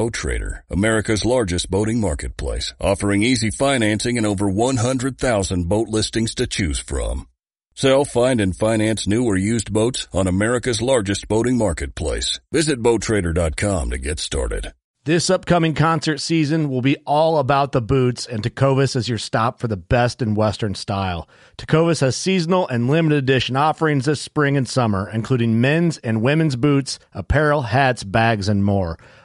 Boat Trader, America's largest boating marketplace, offering easy financing and over 100,000 boat listings to choose from. Sell, find, and finance new or used boats on America's largest boating marketplace. Visit BoatTrader.com to get started. This upcoming concert season will be all about the boots, and Tecovas is your stop for the best in Western style. Tecovas has seasonal and limited edition offerings this spring and summer, including men's and women's boots, apparel, hats, bags, and more.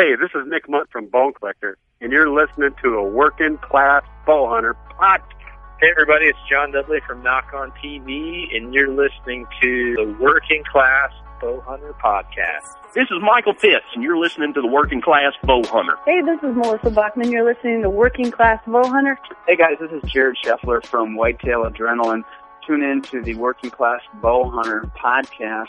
Hey, this is Nick Mundt from Bone Collector, and you're listening to a working class bow hunter podcast. Hey everybody, it's John Dudley from Nock On TV, and you're listening to the Working Class Bow Hunter Podcast. This is Michael Fitz, and you're listening to the Working Class Bow Hunter. Hey, this is Melissa Bachman. You're listening to the Working Class Bow Hunter. Hey guys, this is Jared Scheffler from Whitetail Adrenaline. Tune in to the Working Class Bow Hunter podcast.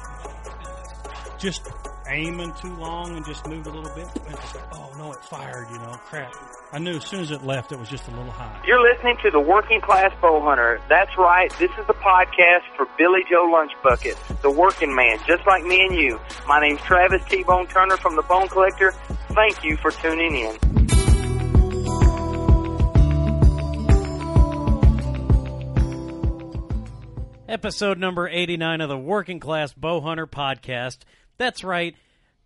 Just aiming too long and just moved a little bit. And it's like, oh no, it fired. You know, crap. I knew as soon as it left, it was just a little high. You're listening to the Working Class Bow Hunter. That's right. This is the podcast for Billy Joe Lunchbucket, the working man, just like me and you. My name's Travis T-Bone Turner from the Bone Collector. Thank you for tuning in. Episode number 89 of the Working Class Bow Hunter podcast. That's right.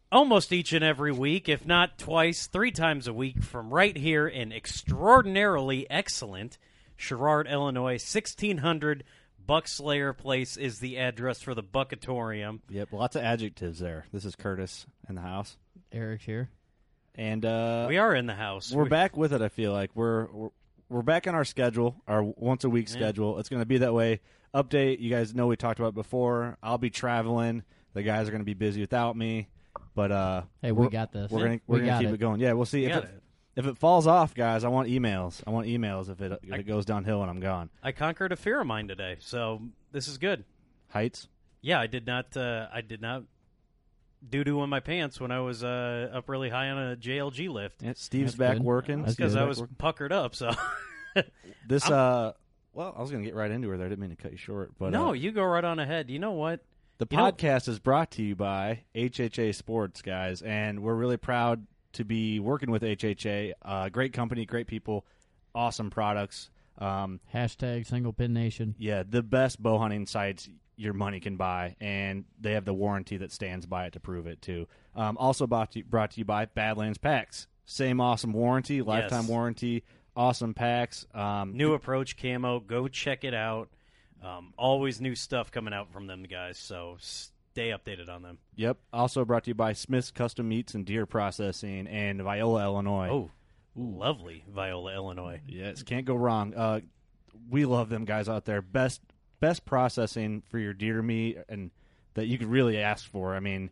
Almost each and every week, if not twice, three times a week, from right here in extraordinarily excellent Sherrard, Illinois, 1600 Buckslayer Place is the address for the Buckatorium. Yep, lots of adjectives there. This is Curtis in the house. Eric's here. And uh, We are in the house. we're We- back with it. I feel like we're we're, we're back on our schedule, our once a week Yeah. schedule. It's going to be that way. Update. You guys know we talked about it before. I'll be traveling. The guys are going to be busy without me. But uh, Hey, we got this. We're gonna we're We gonna keep it. it. going. Yeah, we'll see We if it, it. if it falls off, guys. I want emails. I want emails if it if it goes downhill and I'm gone. I conquered a fear of mine today, so this is good. Heights. Yeah, I did not. Uh, I did not doo doo in my pants when I was uh, up really high on a JLG lift. Yeah, Steve's That's back good. working. Because I was working. puckered up. So This I'm- uh, well, I was gonna get right into her there. I didn't mean to cut you short, but no, uh, you go right on ahead. You know what? The you know- podcast is brought to you by HHA Sports, guys, and we're really proud to be working with HHA. Uh, great company, great people, awesome products. Um, Hashtag single pin nation. yeah, the best bow hunting sights your money can buy, and they have the warranty that stands by it to prove it too. Um, also brought to, brought to you by Badlands Packs. Same awesome warranty, lifetime Yes. warranty, awesome packs. Um, New approach camo. Go check it out. Um, always new stuff coming out from them guys. So stay updated on them. Yep. Also brought to you by Smith's Custom Meats and Deer Processing and Viola, Illinois. Oh, lovely Viola, Illinois. Yes, can't go wrong. Uh, we love them guys out there. Best best processing for your deer meat and that you could really ask for. I mean,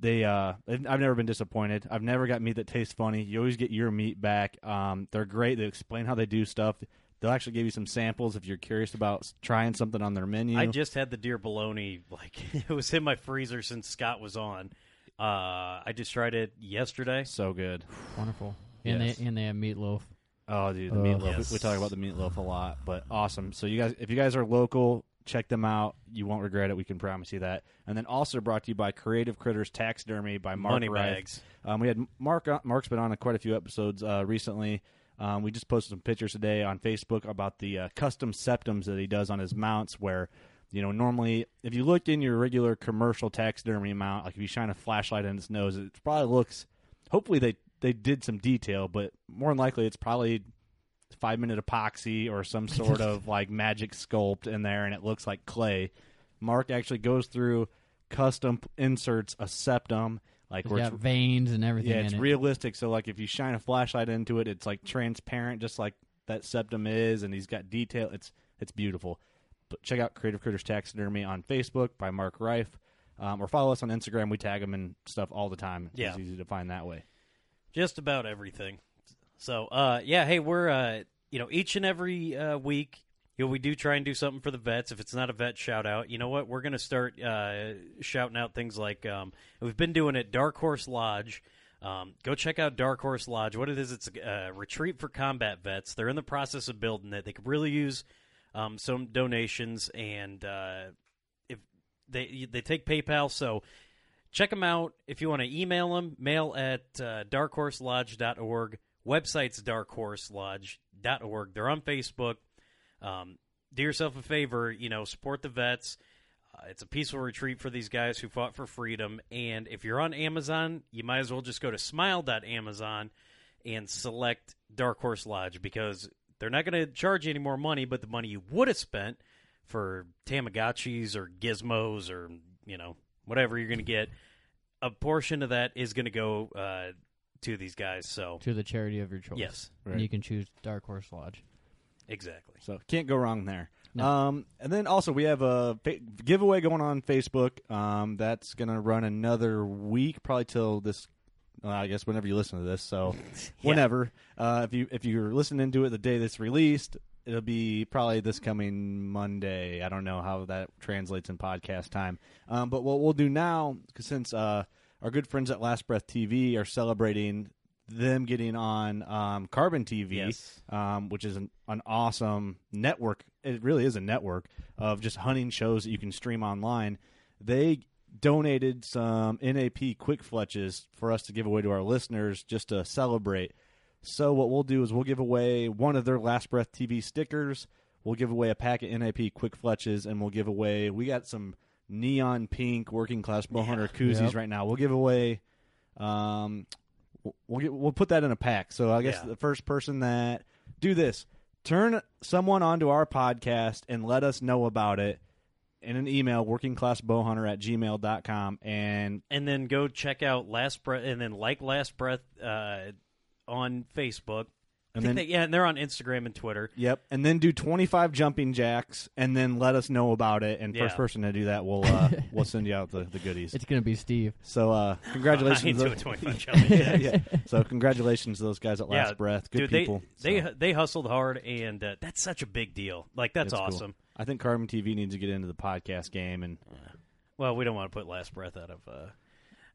they uh, I've I've never been disappointed. I've never got meat that tastes funny. You always get your meat back. Um, they're great. They explain how they do stuff. They'll actually give you some samples if you're curious about trying something on their menu. I just had the deer bologna. Like it was in my freezer since Scott was on. Uh, I just tried it yesterday. so good. Wonderful. And Yes. they and they have meatloaf. Oh, dude, the Oh. meatloaf. Yes. We, we talk about the meatloaf a lot, but awesome. So you guys, if you guys are local, check them out. You won't regret it. We can promise you that. And then also brought to you by Creative Critters Taxidermy by Mark Money bags. Um, we had Mark. Mark's been on quite a few episodes uh, recently. Um, we just posted some pictures today on Facebook about the uh, custom septums that he does on his mounts. Where, you know, normally if you look in your regular commercial taxidermy mount, like if you shine a flashlight in its nose, it probably looks. Hopefully they they did some detail, but more than likely it's probably five minute epoxy or some sort of like magic sculpt in there, and it looks like clay. Mark actually goes through custom inserts a septum like It's where got it's veins and everything yeah, in it's it. realistic. So like if you shine a flashlight into it, it's like transparent, just like that septum is, and he's got detail. It's it's beautiful. But check out Creative Critters Taxidermy on Facebook by Mark Reif, um, or follow us on Instagram. We tag him and stuff all the time. Yeah. it's easy to find that way. just about everything. So, uh, yeah, hey, we're uh, you know each and every uh, week, you know, we do try and do something for the vets. If it's not a vet shout out, you know what? We're gonna start uh, shouting out things like um, we've been doing at Dark Horse Lodge. Um, go check out Dark Horse Lodge. What it is, it's a uh, retreat for combat vets. They're in the process of building it. They could really use um, some donations, and uh, if they they take PayPal, so check them out if you want to email them mail at uh, darkhorselodge.org website's darkhorselodge.org they're on facebook um, do yourself a favor you know support the vets uh, it's a peaceful retreat for these guys who fought for freedom and if you're on amazon you might as well just go to smile.amazon and select dark horse lodge because they're not going to charge you any more money but the money you would have spent for tamagotchis or gizmos or you know whatever you're going to get a portion of that is going to go uh, to these guys so to the charity of your choice. Yes. And you can choose Dark Horse Lodge. Exactly So can't go wrong there. No. Um, and then also we have a fa- giveaway going on Facebook. Um, that's gonna run another week, probably till this. Uh, I guess whenever you listen to this, so Yeah. whenever. Uh, if you if you're listening to it the day that's released, it'll be probably this coming Monday. I don't know how that translates in podcast time. Um, but what we'll do now, 'cause since uh, our good friends at Last Breath TV are celebrating them getting on um, Carbon TV, Yes. um, which is an, an awesome network. It really is a network of just hunting shows that you can stream online. They donated some NAP quick fletches for us to give away to our listeners just to celebrate. So what we'll do is we'll give away one of their Last Breath TV stickers. We'll give away a pack of NAP quick fletches, and we'll give away. We got some neon pink working class bow hunter koozies Yep. right now. We'll give away. Um, we'll- we'll get we'll put that in a pack. So I guess Yeah. the first person that do this, turn someone onto our podcast and let us know about it in an email, workingclassbowhunter at gmail.com. And and then go check out last breath and then like last breath uh, on facebook And then- they- yeah and they're on instagram and twitter Yep, and then do twenty five jumping jacks, and then let us know about it. And first person to do that, we'll uh, we'll send you out the, the goodies. It's gonna be Steve. So uh, congratulations, I ain't to doing 25 jumping jacks. yeah. So congratulations to those guys at Last yeah, Breath. Good dude, people. They So, they they hustled hard, and uh, that's such a big deal. Like that's it's cool. awesome. I think Carbon TV needs to get into the podcast game, and Well, we don't want to put Last Breath out of uh,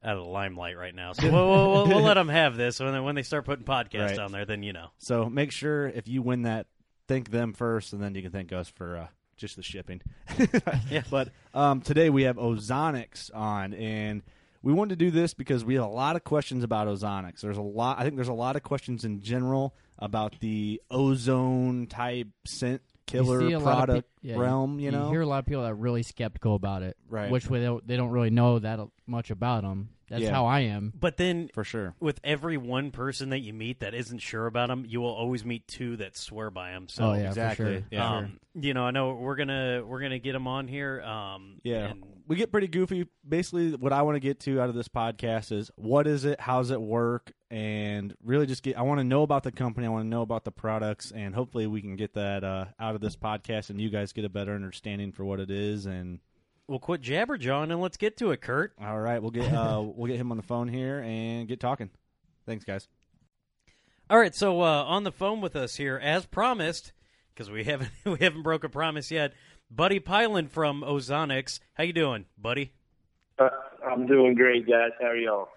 out of the limelight right now, so we'll, we'll, we'll, we'll let them have this. When they, when they start putting podcasts Right. on there, then you know. so make sure if you win that, thank them first, and then you can thank us for uh, just the shipping. Yeah. But um, today we have Ozonics on, and we wanted to do this because we have a lot of questions about Ozonics. There's a lot. I think there's a lot of questions in general about the ozone type scent killer a lot product peop- yeah, realm. You, know, hear a lot of people that are really skeptical about it, Right. Which way they they don't really know that much about them. That's Yeah. how I am. But then, for sure. with every one person that you meet that isn't sure about them, you will always meet two that swear by them. So Oh, yeah, for exactly. sure. Yeah. um, you know, I know we're gonna we're gonna get them on here. Um, Yeah, and we get pretty goofy. Basically, what I want to get to out of this podcast is what is it, how's it work, and really just get. I want to know about the company. I want to know about the products, and hopefully, we can get that uh, out of this podcast, and you guys get a better understanding for what it is. And we'll quit jabberjawing and let's get to it, Kurt. all right, we'll get uh, we'll get him on the phone here and get talking. Thanks, guys. All right, so uh, on the phone with us here, as promised, because we haven't we haven't broke a promise yet. Buddy Pylan from Ozonics, how you doing, buddy? Uh, I'm doing great, guys. How are y'all?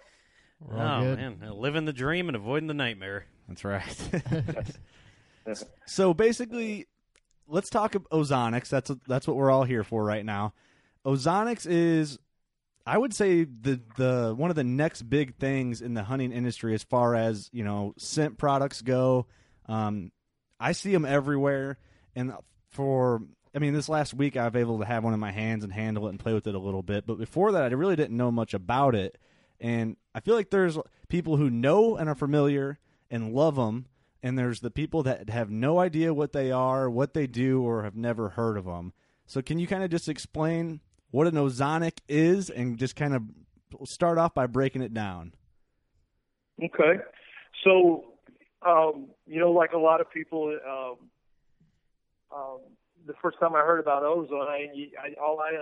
We're oh good. man, living the dream and avoiding the nightmare. That's right. So basically, let's talk of ozonics. That's that's what we're all here for right now. Ozonics is, I would say, the the one of the next big things in the hunting industry as far as you know scent products go. Um, I see them everywhere, and for I mean, this last week I've able to have one in my hands and handle it and play with it a little bit. But before that, I really didn't know much about it, and I feel like there's people who know and are familiar and love them, and there's the people that have no idea what they are, what they do, or have never heard of them. So, can you kind of just explain what an ozonic is, and just kind of start off by breaking it down? Okay. So, um, you know, like a lot of people, um, um, the first time I heard about ozone, I, I all I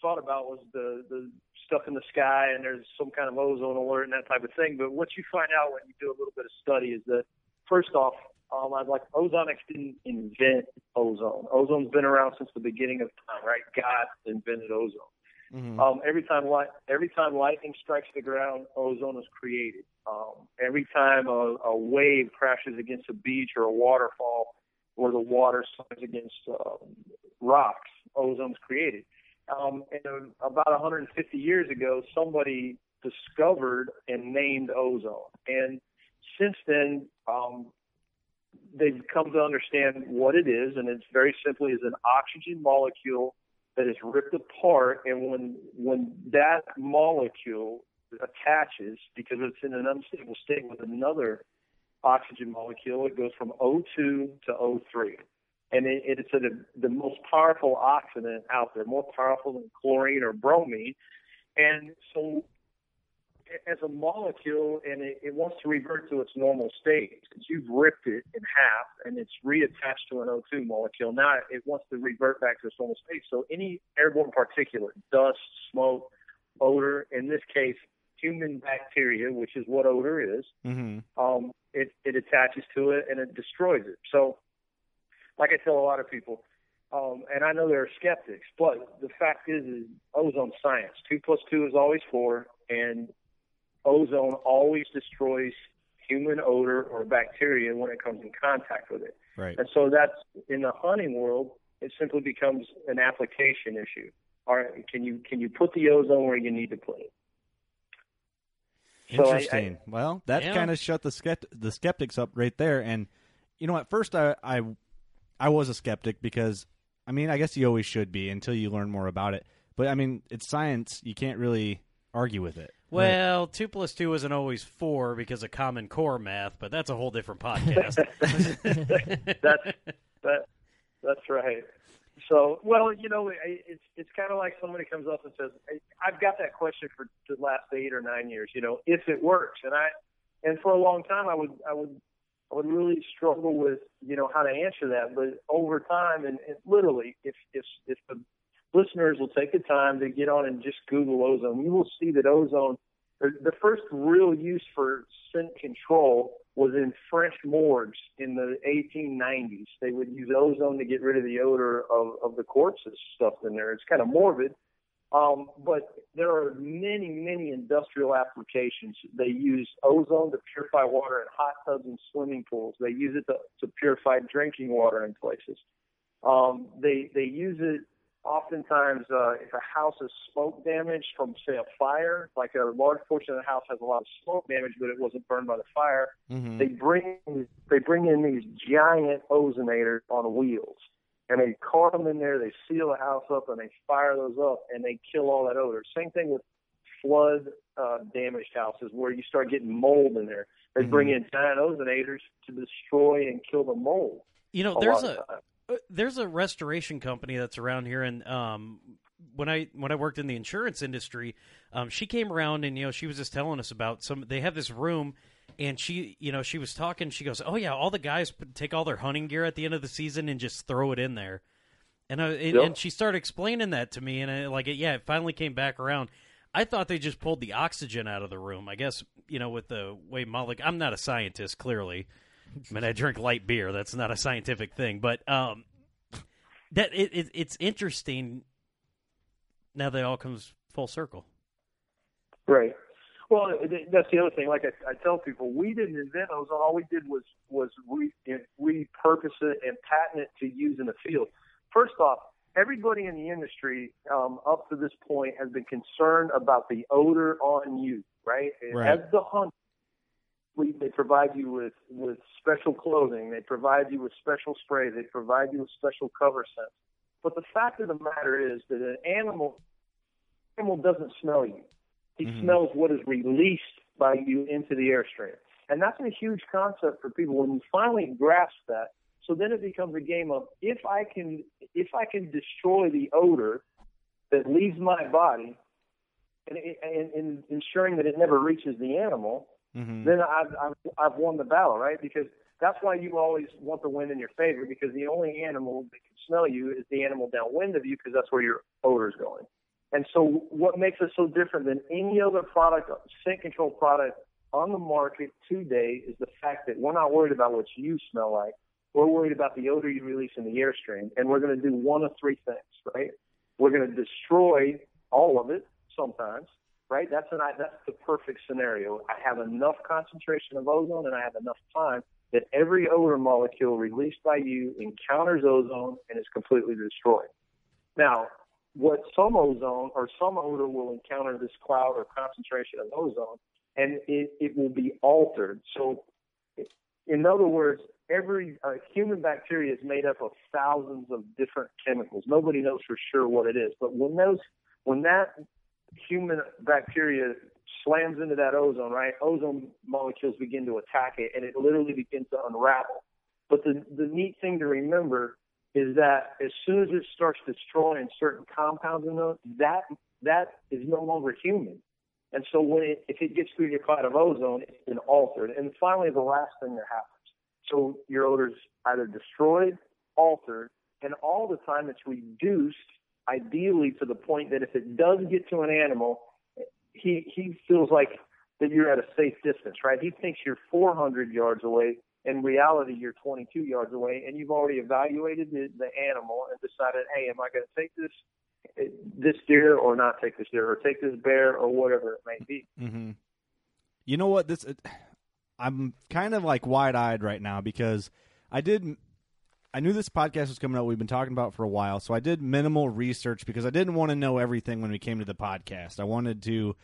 thought about was the the stuff in the sky, and there's some kind of ozone alert and that type of thing. But what you find out when you do a little bit of study is that first off, um, I'd like ozonics didn't invent ozone. Ozone's been around since the beginning of time, right? God invented ozone. Mm-hmm. Um, every time light, every time lightning strikes the ground, ozone is created. Um, every time a, a wave crashes against a beach or a waterfall, or the water slides against um, rocks, ozone's created. Um, and about 150 years ago, somebody discovered and named ozone, and since then, um, they've come to understand what it is, and it's very simply is an oxygen molecule that is ripped apart, and when when that molecule attaches because it's in an unstable state with another oxygen molecule, it goes from O2 to O3. And it, it's a, the most powerful oxidant out there, more powerful than chlorine or bromine. And so, as a molecule, and it, it wants to revert to its normal state, since you've ripped it in half and it's reattached to an O2 molecule, now it wants to revert back to its normal state. So, any airborne particulate, dust, smoke, odor, in this case, human bacteria, which is what odor is, Mm-hmm. um, it, it attaches to it and it destroys it. So, like I tell a lot of people, um, and I know there are skeptics, but the fact is, is ozone science. Two plus two is always four, and ozone always destroys human odor or bacteria when it comes in contact with it. Right. And so that's in the hunting world, it simply becomes an application issue. All right, can you can you put the ozone where you need to put it? So I- I- Interesting. well, that Yeah. kind of shut the skept- the skeptics up right there. And you know, at first I, I I was a skeptic because I mean, I guess you always should be until you learn more about it. But I mean, it's science; you can't really argue with it. Well, two plus two isn't always four because of Common Core math, but that's a whole different podcast. that's that that's right. So, well, you know, it's it's kind of like somebody comes up and says, "I've got that question for the last eight or nine years." You know, if it works, and I and for a long time, I would I would I would really struggle with you know how to answer that. But over time, and, and literally, if if if the listeners will take the time to get on and just Google ozone, you will see that ozone. The first real use for scent control was in French morgues in the 1890s. They would use ozone to get rid of the odor of, of the corpses stuffed in there. It's kind of morbid, um, but there are many, many industrial applications. They use ozone to purify water in hot tubs and swimming pools. They use it to, to purify drinking water in places. Um, they they use it oftentimes uh, if a house is smoke damaged from say a fire, like a large portion of the house has a lot of smoke damage, but it wasn't burned by the fire. Mm-hmm. They bring they bring in these giant ozonators on wheels, and they cart them in there. They seal the house up and they fire those up, and they kill all that odor. Same thing with flood uh, damaged houses where you start getting mold in there. They bring in giant ozonators to destroy and kill the mold. You know, a there's a there's a restoration company that's around here, and um, when I when I worked in the insurance industry, um, she came around and you know she was just telling us about some. They have this room, and she you know she was talking. She goes, "Oh yeah, all the guys take all their hunting gear at the end of the season and just throw it in there." And I, and, Yep. and she started explaining that to me, and I, like, it, yeah, it finally came back around. I thought they just pulled the oxygen out of the room. I guess you know with the way molecule. I'm not a scientist, clearly. I mean, I drink light beer. That's not a scientific thing, but um, that it, it it's interesting. Now that it all comes full circle. Right. Well, that's the other thing. Like I, I tell people, we didn't invent ozone. All we did was was re, repurpose it and patent it to use in the field. First off, everybody in the industry um, up to this point has been concerned about the odor on you, right? Right. As the hunter, we, they provide you with with special clothing. They provide you with special spray. They provide you with special cover scents. But the fact of the matter is that an animal animal doesn't smell you. He Mhm. smells what is released by you into the airstream. And that's a huge concept for people when you finally grasp that. So then it becomes a game of if I can if I can destroy the odor that leaves my body and, and, and ensuring that it never reaches the animal, Mhm. then I've, I've I've won the battle, right? Because that's why you always want the wind in your favor because the only animal that can smell you is the animal downwind of you because that's where your odor is going. And so what makes us so different than any other product, scent control product on the market today is the fact that we're not worried about what you smell like. We're worried about the odor you release in the airstream. And we're going to do one of three things, right? We're going to destroy all of it sometimes, right? That's an that's the perfect scenario. I have enough concentration of ozone and I have enough time that every odor molecule released by you encounters ozone and is completely destroyed. Now, what some ozone or some odor will encounter this cloud or concentration of ozone and it, it will be altered. So, in other words, every uh, human bacteria is made up of thousands of different chemicals. Nobody knows for sure what it is, but when those when that human bacteria slams into that ozone, right? Ozone molecules begin to attack it, and it literally begins to unravel. But the the neat thing to remember is that as soon as it starts destroying certain compounds in those, that that is no longer human. And so when it, if it gets through your cloud of ozone, it's been altered. And finally, the last thing that happens. So your odor's either destroyed, altered, and all the time it's reduced, ideally to the point that if it does get to an animal, he he feels like that you're at a safe distance, right? He thinks you're 400 yards away. In reality, you're 22 yards away, and you've already evaluated the, the animal and decided, hey, am I going to take this this deer or not take this deer, or take this bear or whatever it may be. hmm You know what? This I'm kind of like wide eyed right now because I did. I knew this podcast was coming out. We've been talking about it for a while, so I did minimal research because I didn't want to know everything when we came to the podcast. I wanted to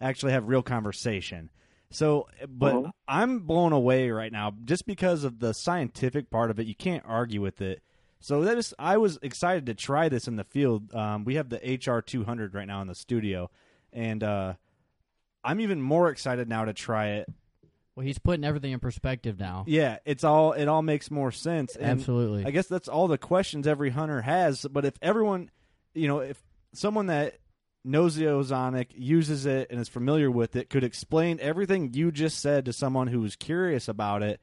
actually have real conversation. So, but Uh-huh. I'm blown away right now just because of the scientific part of it. You can't argue with it. So that is, I was excited to try this in the field. Um, we have the HR 200 right now in the studio, and uh, I'm even more excited now to try it. Well, he's putting everything in perspective now. Yeah, it's all it all makes more sense. And Absolutely. I guess that's all the questions every hunter has. But if everyone, you know, if someone that knows the ozonic, uses it, and is familiar with it, could explain everything you just said to someone who was curious about it,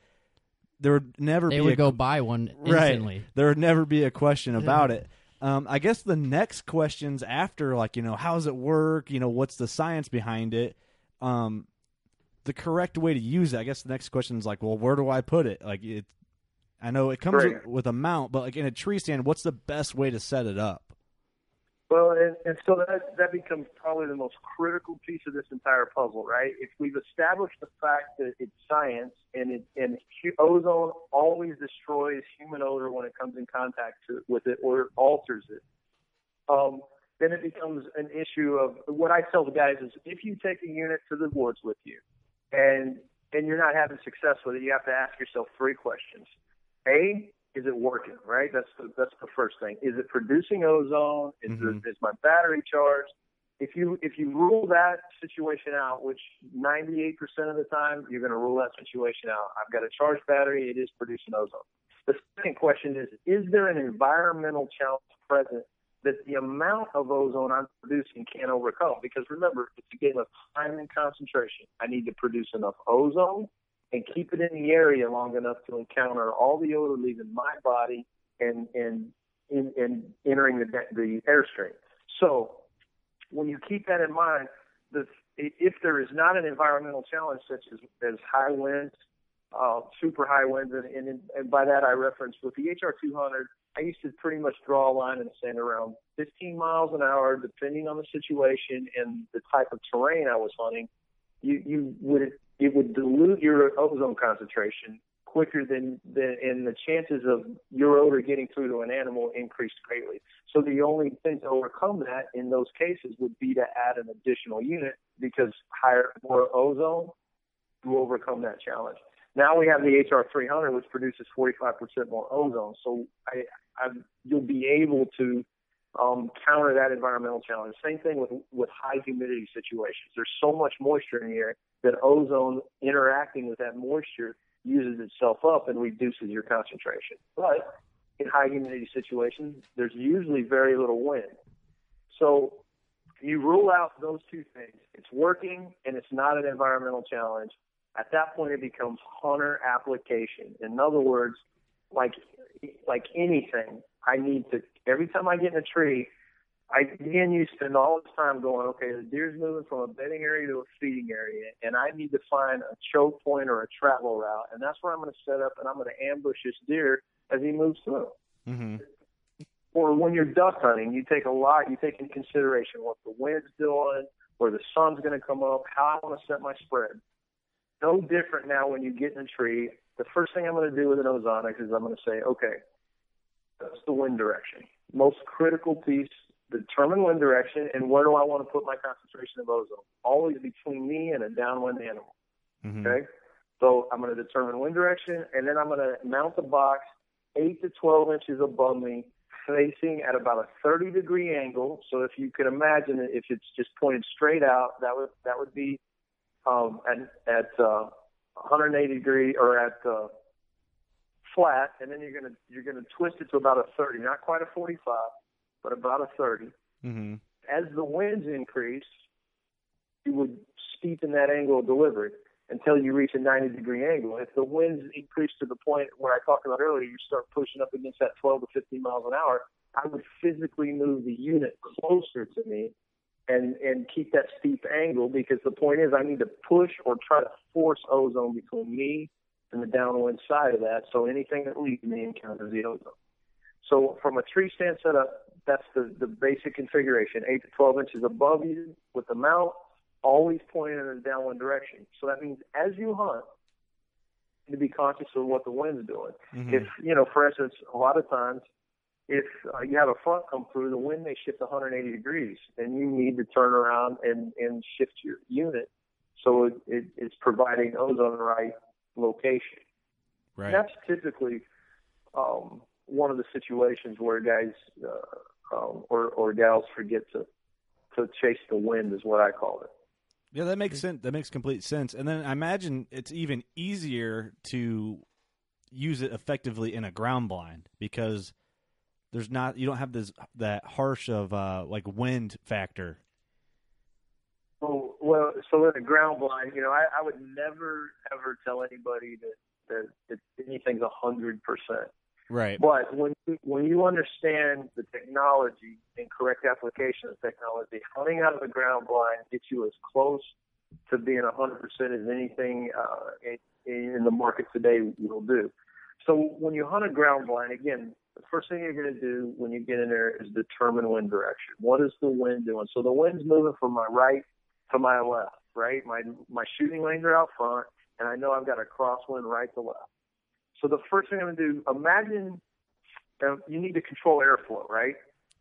there would never They be would a, go buy one right. instantly. There would never be a question about it. Um, I guess the next questions after, like you know, how does it work? You know, what's the science behind it? Um, the correct way to use it. I guess the next question is like, well, where do I put it? Like it. I know it comes with, with a mount, but like in a tree stand, what's the best way to set it up? Well, and, and so that that becomes probably the most critical piece of this entire puzzle, right? If we've established the fact that it's science and it and ozone always destroys human odor when it comes in contact to, with it or alters it, um, then it becomes an issue of what I tell the guys is if you take a unit to the woods with you and and you're not having success with it, you have to ask yourself three questions. A, is it working? Right. That's the, that's the first thing. Is it producing ozone? Is, Mhm. it, is my battery charged? If you if you rule that situation out, which 98% of the time you're going to rule that situation out. I've got a charged battery. It is producing ozone. The second question is: Is there an environmental challenge present that the amount of ozone I'm producing can't overcome? Because remember, it's a game of time and concentration. I need to produce enough ozone and keep it in the area long enough to encounter all the odor leaving my body and and in, entering the the airstream. So when you keep that in mind, the, if there is not an environmental challenge such as, as high winds, uh, super high winds, and, and, and by that I reference with the HR200, I used to pretty much draw a line in the sand around 15 miles an hour, depending on the situation and the type of terrain I was hunting. you you would it would dilute your ozone concentration quicker than than and the chances of your odor getting through to an animal increased greatly. So the only thing to overcome that in those cases would be to add an additional unit because higher more ozone to overcome that challenge. Now we have the HR300, which produces 45% more ozone. So I, I you'll be able to um, counter that environmental challenge. Same thing with with high humidity situations. There's so much moisture in the air that ozone interacting with that moisture uses itself up and reduces your concentration. But in high humidity situations, there's usually very little wind. So you rule out those two things. It's working and it's not an environmental challenge. At that point, it becomes hunter application. In other words, like like anything, I need to every time I get in a tree, I again you spend all this time going, okay, the deer's moving from a bedding area to a feeding area, and I need to find a choke point or a travel route, and that's where I'm going to set up, and I'm going to ambush this deer as he moves through. Mm-hmm. Or when you're duck hunting, you take a lot, you take into consideration what the wind's doing, where the sun's going to come up, how I want to set my spread. No different now when you get in a tree. The first thing I'm going to do with an ozonics is I'm going to say, okay, that's the wind direction. Most critical piece determine wind direction and where do I want to put my concentration of ozone. Always between me and a downwind animal. Mm-hmm. Okay? So I'm going to determine wind direction and then I'm going to mount the box 8 to 12 inches above me, facing at about a 30 degree angle. So if you could imagine it, if it's just pointed straight out, that would that would be um, at at uh, 180 degree or at uh, flat, and then you're gonna you're gonna twist it to about a 30, not quite a 45, but about a 30. Mm-hmm. As the winds increase, you would steepen that angle of delivery until you reach a 90 degree angle. If the winds increase to the point where I talked about earlier, you start pushing up against that 12 to 15 miles an hour, I would physically move the unit closer to me and and keep that steep angle because the point is I need to push or try to force ozone between me and the downwind side of that. So anything that leaves me encounters the ozone. So from a tree stand setup, that's the, the basic configuration, 8 to 12 inches above you with the mount, always pointing in a downwind direction. So that means as you hunt, you need to be conscious of what the wind's doing. Mhm. If, you know, for instance, a lot of times, if uh, you have a front come through, the wind may shift 180 degrees, and you need to turn around and, and shift your unit so it, it, it's providing ozone right location. Right. That's typically um, one of the situations where guys uh, um, or, or gals forget to to chase the wind, is what I call it. Yeah, that makes sense. That makes complete sense. And then I imagine it's even easier to use it effectively in a ground blind because there's not you don't have this that harsh of uh like wind factor. Oh, well, so in a ground blind, you know, I, I would never ever tell anybody that that, that anything's a hundred percent. Right. But when when you understand the technology and correct application of technology, hunting out of the ground blind gets you as close to being a hundred percent as anything uh, in, in the market today will do. So when you hunt a ground blind, again, the first thing you're going to do when you get in there is determine wind direction. What is the wind doing? So the wind's moving from my right to my left, right? My my shooting lanes are out front, and I know I've got a crosswind right to left. So the first thing I'm going to do, imagine uh, you need to control airflow, right?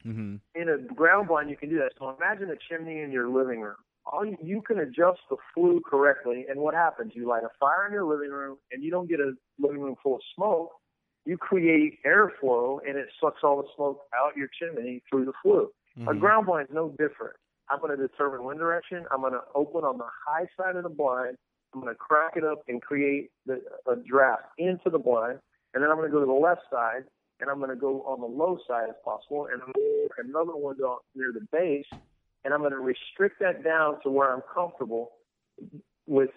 Mm-hmm. In a ground blind, you can do that. So imagine a chimney in your living room. All you, you can adjust the flue correctly, and what happens? You light a fire in your living room, and you don't get a living room full of smoke. You create airflow, and it sucks all the smoke out your chimney through the flue. A Mhm. ground blind is no different. I'm going to determine wind direction. I'm going to open on the high side of the blind. I'm going to crack it up and create the, a draft into the blind, and then I'm going to go to the left side, and I'm going to go on the low side if possible, and I'm going to put another window near the base, and I'm going to restrict that down to where I'm comfortable with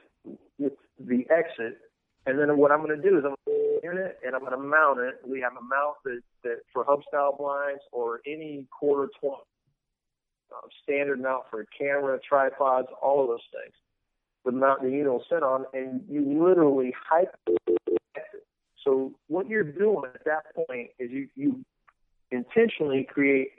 with the exit. And then what I'm going to do is I'm to unit and I'm going to mount it. We have a mount that, that for hub style blinds or any quarter twenty uh, standard mount for a camera, tripods, all of those things. The mount the unit will sit on, and you literally it. So what you're doing at that point is you you intentionally create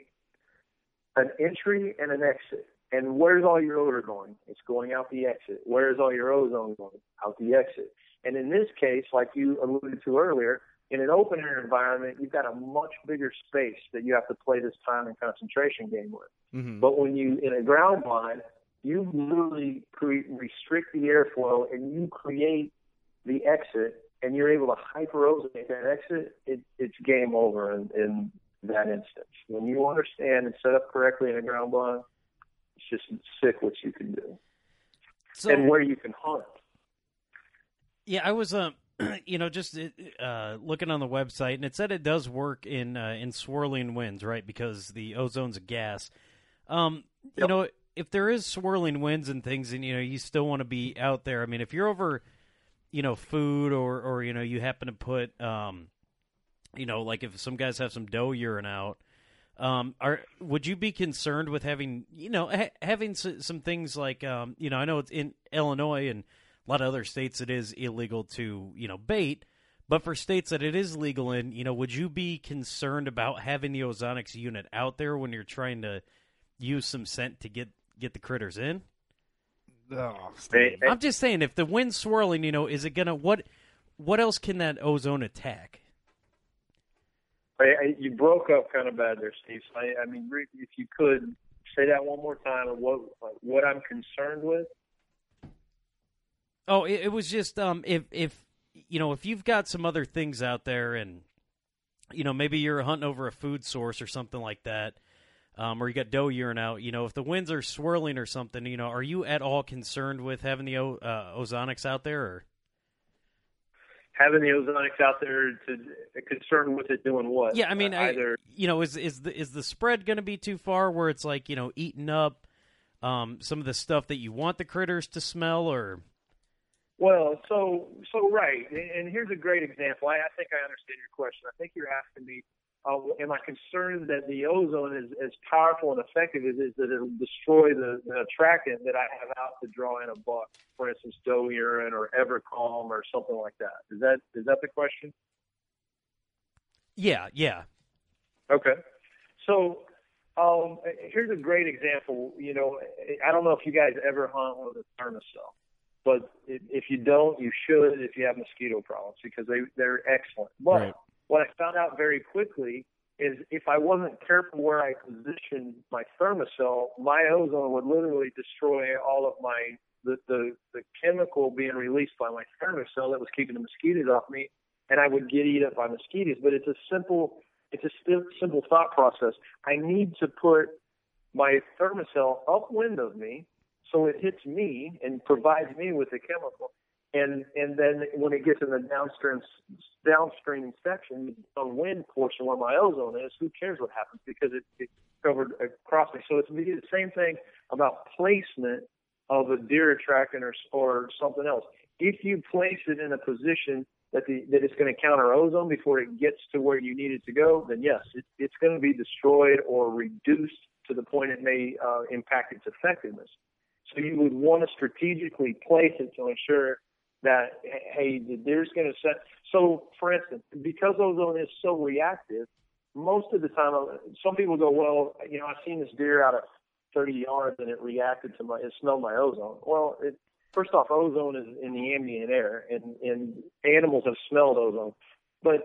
an entry and an exit. And where's all your odor going? It's going out the exit. Where's all your ozone going? Out the exit. And in this case, like you alluded to earlier, in an open air environment, you've got a much bigger space that you have to play this time and concentration game with. Mm-hmm. But when you in a ground blind, you literally cre- restrict the airflow and you create the exit, and you're able to hyperozonate that exit. It, it's game over in, in that instance. When you understand and set up correctly in a ground blind, it's just sick what you can do So, and where you can hunt. Yeah, I was um, you know, just uh, looking on the website, and it said it does work in uh, in swirling winds, right? Because the ozone's a gas. Um, you know, if there is swirling winds and things, and you know, you still want to be out there. I mean, if you're over, you know, food or or you know, you happen to put, um, you know, like if some guys have some doe urine out. Um, are would you be concerned with having you know ha- having s- some things like um, you know I know it's in Illinois and a lot of other states it is illegal to you know bait, but for states that it is legal in, you know, would you be concerned about having the ozonics unit out there when you're trying to use some scent to get get the critters in? Oh, I'm just saying, if the wind's swirling, you know, is it gonna what what else can that ozone attack? I, I, you broke up kind of bad there, Steve. So I, I mean, if you could say that one more time, and what what I'm concerned with. Oh, it, it was just um, if if you know if you've got some other things out there, and you know maybe you're hunting over a food source or something like that, um, or you got doe urine out. You know, if the winds are swirling or something, you know, are you at all concerned with having the uh, ozonics out there? Or Having the ozonics out there to concerned with it doing what? yeah, I mean, Uh, I, either you know, is is the is the spread going to be too far where it's like you know eating up um, some of the stuff that you want the critters to smell, or Well, so so right, and here's a great example. I, I think I understand your question. I think you're asking me, uh, am I concerned that the ozone is as powerful and effective as is that it'll destroy the, the attractant that I have out to draw in a buck, for instance, doe urine or Evercalm or something like that? Is that is that the question? yeah, yeah, Okay. So um, here's a great example. You know, I don't know if you guys ever hunt with a Thermacell, but if if you don't, you should if you have mosquito problems because they they're excellent. But Right. what I found out very quickly is if I wasn't careful where I positioned my Thermacell, my ozone would literally destroy all of my the, the the chemical being released by my Thermacell that was keeping the mosquitoes off me, and I would get eat up by mosquitoes. But it's a simple it's a sim- simple thought process. I need to put my Thermacell upwind of me so it hits me and provides me with the chemical. And and then when it gets in the downstream downstream section, the wind portion where my ozone is, who cares what happens because it, it's covered across me. So it's the same thing about placement of a deer attractant or or something else. If you place it in a position that the that it's going to counter ozone before it gets to where you need it to go, then yes, it, it's going to be destroyed or reduced to the point it may uh, impact its effectiveness. So you would want to strategically place it to ensure that hey, the deer's going to set. So, for instance, because ozone is so reactive, most of the time, some people go, well, you know, I've seen this deer out of 30 yards and it reacted to my, it smelled my ozone. Well, it, first off, ozone is in the ambient air, and and animals have smelled ozone, but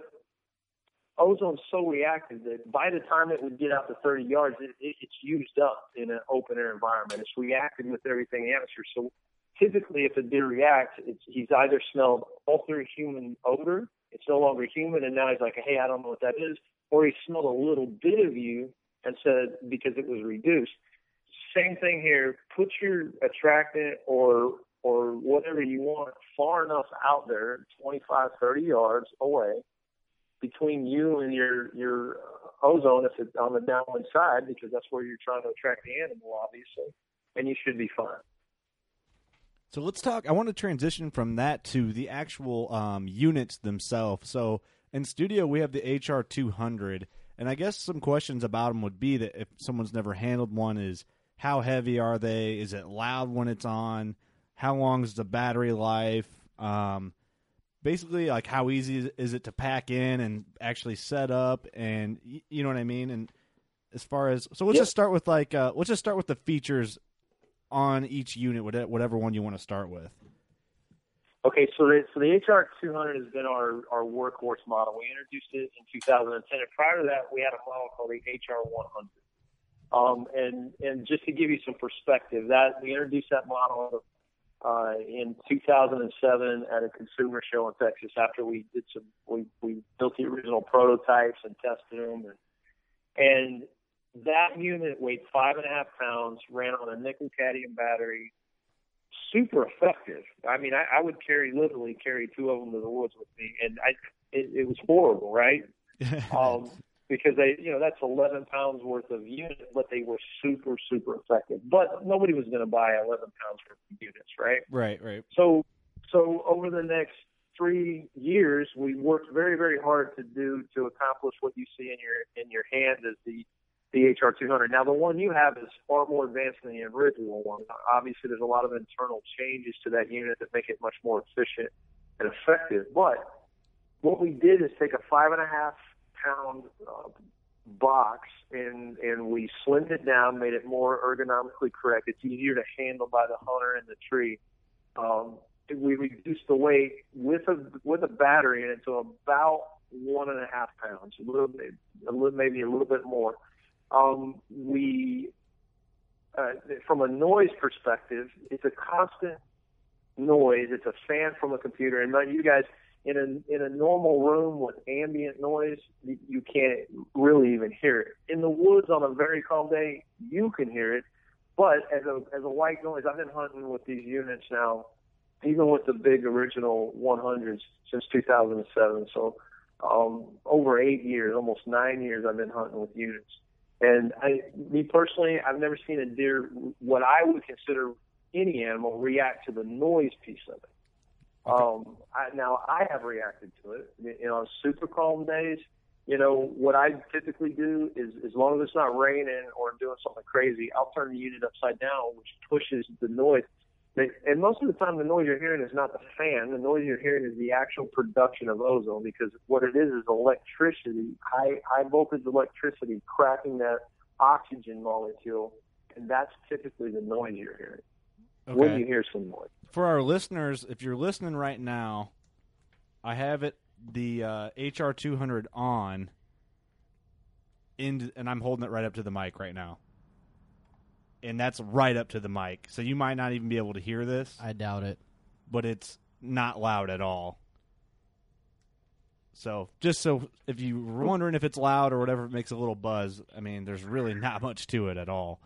ozone's so reactive that by the time it would get out to 30 yards, it, it, it's used up in an open air environment. It's reacting with everything in the atmosphere. So typically, if a deer reacts, it's, he's either smelled altered human odor, it's no longer human, and now he's like, hey, I don't know what that is, or he smelled a little bit of you and said because it was reduced. Same thing here. Put your attractant or or whatever you want far enough out there, 25, 30 yards away, between you and your your ozone if it's on the downwind side because that's where you're trying to attract the animal, obviously, and you should be fine. So let's talk. I want to transition from that to the actual um, units themselves. So in studio, we have the HR 200, and I guess some questions about them would be that if someone's never handled one, is how heavy are they? Is it loud when it's on? How long is the battery life? Um, basically, like how easy is it to pack in and actually set up? And you know what I mean? And as far as so, let's Yep. just start with like uh, let's just start with the features on each unit, whatever one you want to start with. Okay, so the, so the HR 200 has been our, our workhorse model. We introduced it in 2010, and prior to that, we had a model called the HR 100. Um, and and just to give you some perspective, that we introduced that model uh, in 2007 at a consumer show in Texas. After we did some, we we built the original prototypes and tested them, and and that unit weighed five and a half pounds, ran on a nickel cadmium battery, super effective. I mean, I, I would carry literally carry two of them to the woods with me, and I it, it was horrible, right? um, because they, you know, that's 11 pounds worth of units, but they were super, super effective. But nobody was going to buy 11 pounds worth of units, right? Right, right. So, so over the next three years, we worked very, very hard to do to accomplish what you see in your in your hand as the the HR 200. Now, the one you have is far more advanced than the original one. Obviously, there's a lot of internal changes to that unit that make it much more efficient and effective. But what we did is take a five and a half pound uh, box and and we slimmed it down, made it more ergonomically correct. It's easier to handle by the hunter in the tree. Um, we reduced the weight with a with a battery in it to about one and a half pounds, a little bit, a little maybe a little bit more. Um, we, uh, from a noise perspective, it's a constant noise. It's a fan from a computer, and you guys in a in a normal room with ambient noise, you, you can't really even hear it. In the woods on a very calm day, you can hear it, but as a as a white noise, I've been hunting with these units now, even with the big original 100s since 2007. So um, over eight years, almost nine years, I've been hunting with units. And I, me personally, I've never seen a deer, what I would consider any animal, react to the noise piece of it. Um, I, now I have reacted to it. You know, on super calm days, you know, what I typically do is, as long as it's not raining or doing something crazy, I'll turn the unit upside down, which pushes the noise. And most of the time, the noise you're hearing is not the fan. The noise you're hearing is the actual production of ozone because what it is is electricity, high high voltage electricity cracking that oxygen molecule, and that's typically the noise you're hearing when Okay. you hear some noise. For our listeners, if you're listening right now, I have it the uh, HR 200 on, in, and I'm holding it right up to the mic right now. And that's right up to the mic, so you might not even be able to hear this. I doubt it. But it's not loud at all. So, just so if you were wondering if it's loud or whatever, it makes a little buzz. I mean, there's really not much to it at all.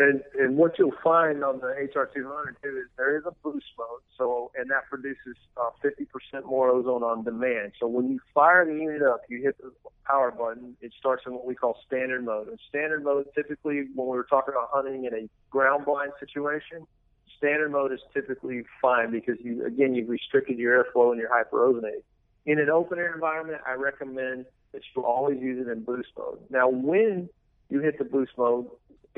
And and what you'll find on the HR 200 too is there is a boost mode, so and that produces uh, 50% more ozone on demand. So when you fire the unit up, you hit the power button. It starts in what we call standard mode. And standard mode, typically, when we were talking about hunting in a ground blind situation, standard mode is typically fine because you again you've restricted your airflow and you're hyperozonated. In an open air environment, I recommend that you always use it in boost mode. Now, when you hit the boost mode,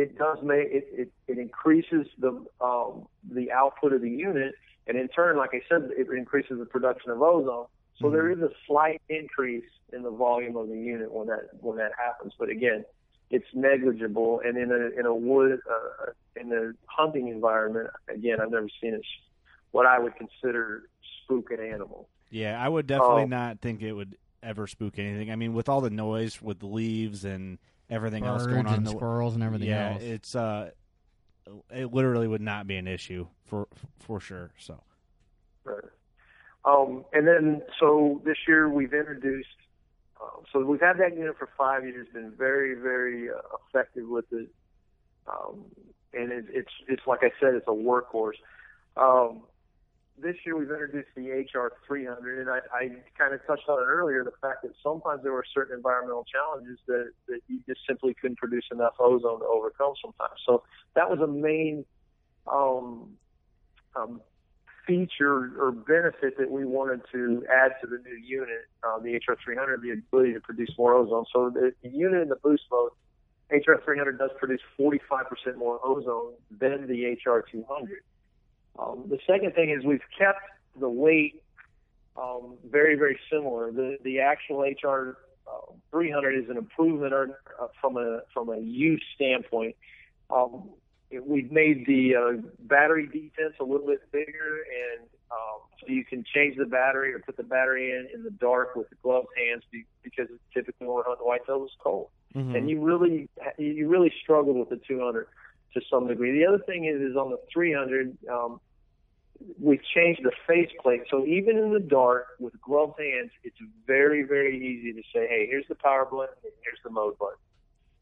it does make it, it, it increases the um, the output of the unit, and in turn, like I said, it increases the production of ozone. So there is a slight increase in the volume of the unit when that when that happens. But again, it's negligible, and in a in a wood uh, in a hunting environment, again, I've never seen it what I would consider spook an animal. Yeah, I would definitely Oh. not think it would ever spook anything. I mean, with all the noise, with the leaves and everything else going Birds on, and the- squirrels and everything yeah, else. it's uh, it literally would not be an issue for for sure. So Right. Um, and then, so this year we've introduced, uh, so we've had that unit for five years, been very, very uh, effective with it. Um, and it, it's, it's like I said, it's a workhorse. Um, this year we've introduced the HR 300, and I, I kind of touched on it earlier, the fact that sometimes there were certain environmental challenges that, that you just simply couldn't produce enough ozone to overcome sometimes. So that was a main um, um, feature or benefit that we wanted to add to the new unit, uh, the HR300, the ability to produce more ozone. So the, the unit in the boost mode, HR300 does produce 45% more ozone than the HR200. Um, the second thing is we've kept the weight um, very, very similar. The the actual HR uh, 300 is an improvement or, uh, from a from a use standpoint. Um, we've made the uh, battery defense a little bit bigger, and um, so you can change the battery or put the battery in in the dark with the gloved hands because typically when we're hunting whitetails it's cold, Mhm. and you really you really struggle with the 200 to some degree. The other thing is is on the 300. Um, we've changed the faceplate, so even in the dark with gloved hands, it's very, very easy to say, "Hey, here's the power button, here's the mode button."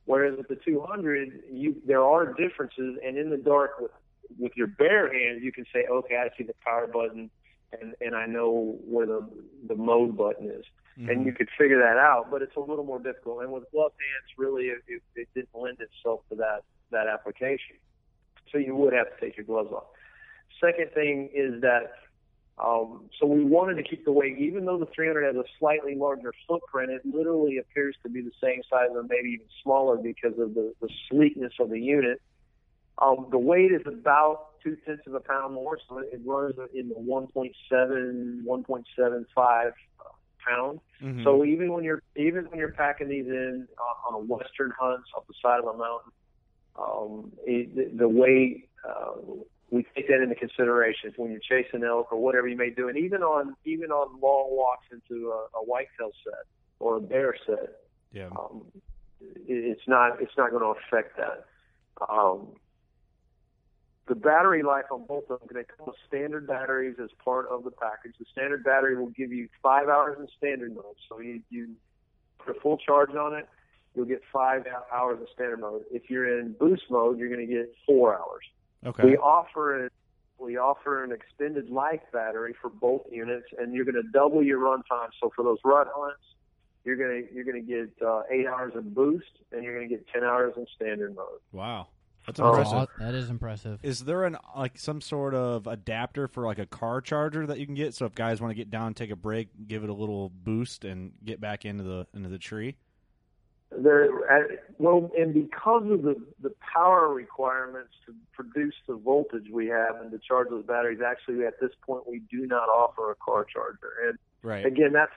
Whereas with the 200, you there are differences, and in the dark with with your bare hands, you can say, "Okay, I see the power button, and and I know where the the mode button is," and you could figure that out. But it's a little more difficult. And with gloved hands, really, it, it, it didn't lend itself to that that application. So you would have to take your gloves off. Second thing is that um, so we wanted to keep the weight, even though the 300 has a slightly larger footprint, it literally appears to be the same size or maybe even smaller because of the, the sleekness of the unit. Um, the weight is about two tenths of a pound more, so it runs in the 1.7, 1.75 pound. Mhm. So even when you're even when you're packing these in uh, on a western hunt up the side of a mountain, um, it, the, weight uh, we take that into consideration when you're chasing elk or whatever you may do, and even on even on long walks into a, a whitetail set or a bear set, Yeah. um, it, it's not it's not going to affect that. Um, the battery life on both of them, they come with standard batteries as part of the package. The standard battery will give you five hours in standard mode. So you, you put a full charge on it, you'll get five hours in standard mode. If you're in boost mode, you're going to get four hours. Okay. We offer it. We offer an extended life battery for both units, and you're going to double your run time. So for those rut hunts, you're going to you're going to get uh, eight hours in boost, and you're going to get ten hours in standard mode. Wow. That's Oh. impressive. That is impressive. Is there an like some sort of adapter for like a car charger that you can get? So if guys want to get down, take a break, give it a little boost, and get back into the into the tree. There, well, and because of the the power requirements to produce the voltage we have and to charge those batteries, actually at this point we do not offer a car charger. And Right. again, that's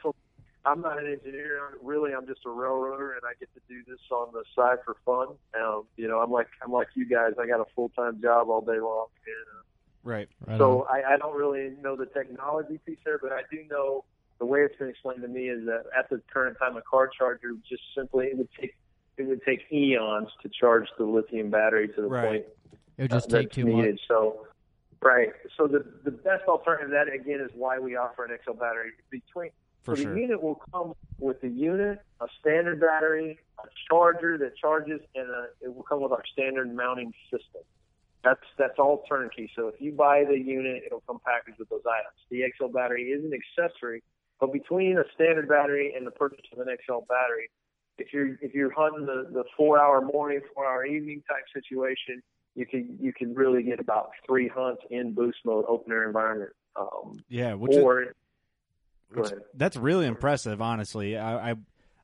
I'm not an engineer. Really, I'm just a railroader, and I get to do this on the side for fun. Um, you know, I'm like I'm like you guys. I got a full time job all day long, and uh, Right. so I, I don't really know the technology piece there, but I do know the way it's been explained to me is that at the current time, a car charger just simply it would take it would take eons to charge the lithium battery to the Right. point It would just uh, take too needed. much. So, right. So the the best alternative that again is why we offer an XL battery between. For so sure. the unit will come with the unit, a standard battery, a charger that charges, and a, it will come with our standard mounting system. That's that's all turnkey. So if you buy the unit, it'll come packaged with those items. The XL battery is an accessory, but between a standard battery and the purchase of an XL battery, if you're if you're hunting the, the four hour morning, four hour evening type situation, you can you can really get about three hunts in boost mode, open air environment. Um, Yeah, which or go Which- that's really impressive, honestly. I, I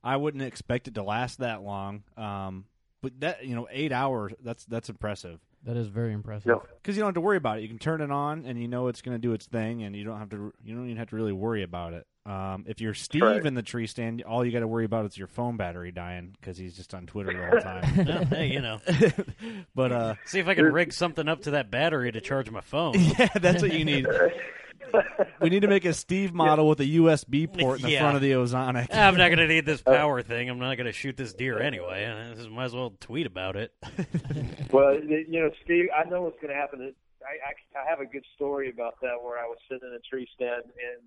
I wouldn't expect it to last that long. Um, but that you know, eight hours. That's that's impressive. That is very impressive. Because you don't have to worry about it. You can turn it on, and you know it's going to do its thing, and you don't have to. You don't even have to really worry about it. Um, if you're Steve Right. in the tree stand, all you got to worry about is your phone battery dying because he's just on Twitter all the whole time. Well, hey, you know. but uh, See if I can rig something up to that battery to charge my phone. yeah, that's what you need. We need to make a Steve model with a USB port in the Yeah. front of the Ozonic. I'm not going to need this uh, power thing. I'm not going to shoot this deer anyway. I just might as well tweet about it. Well, you know, Steve, I know what's going to happen. I, I, I have a good story about that where I was sitting in a tree stand and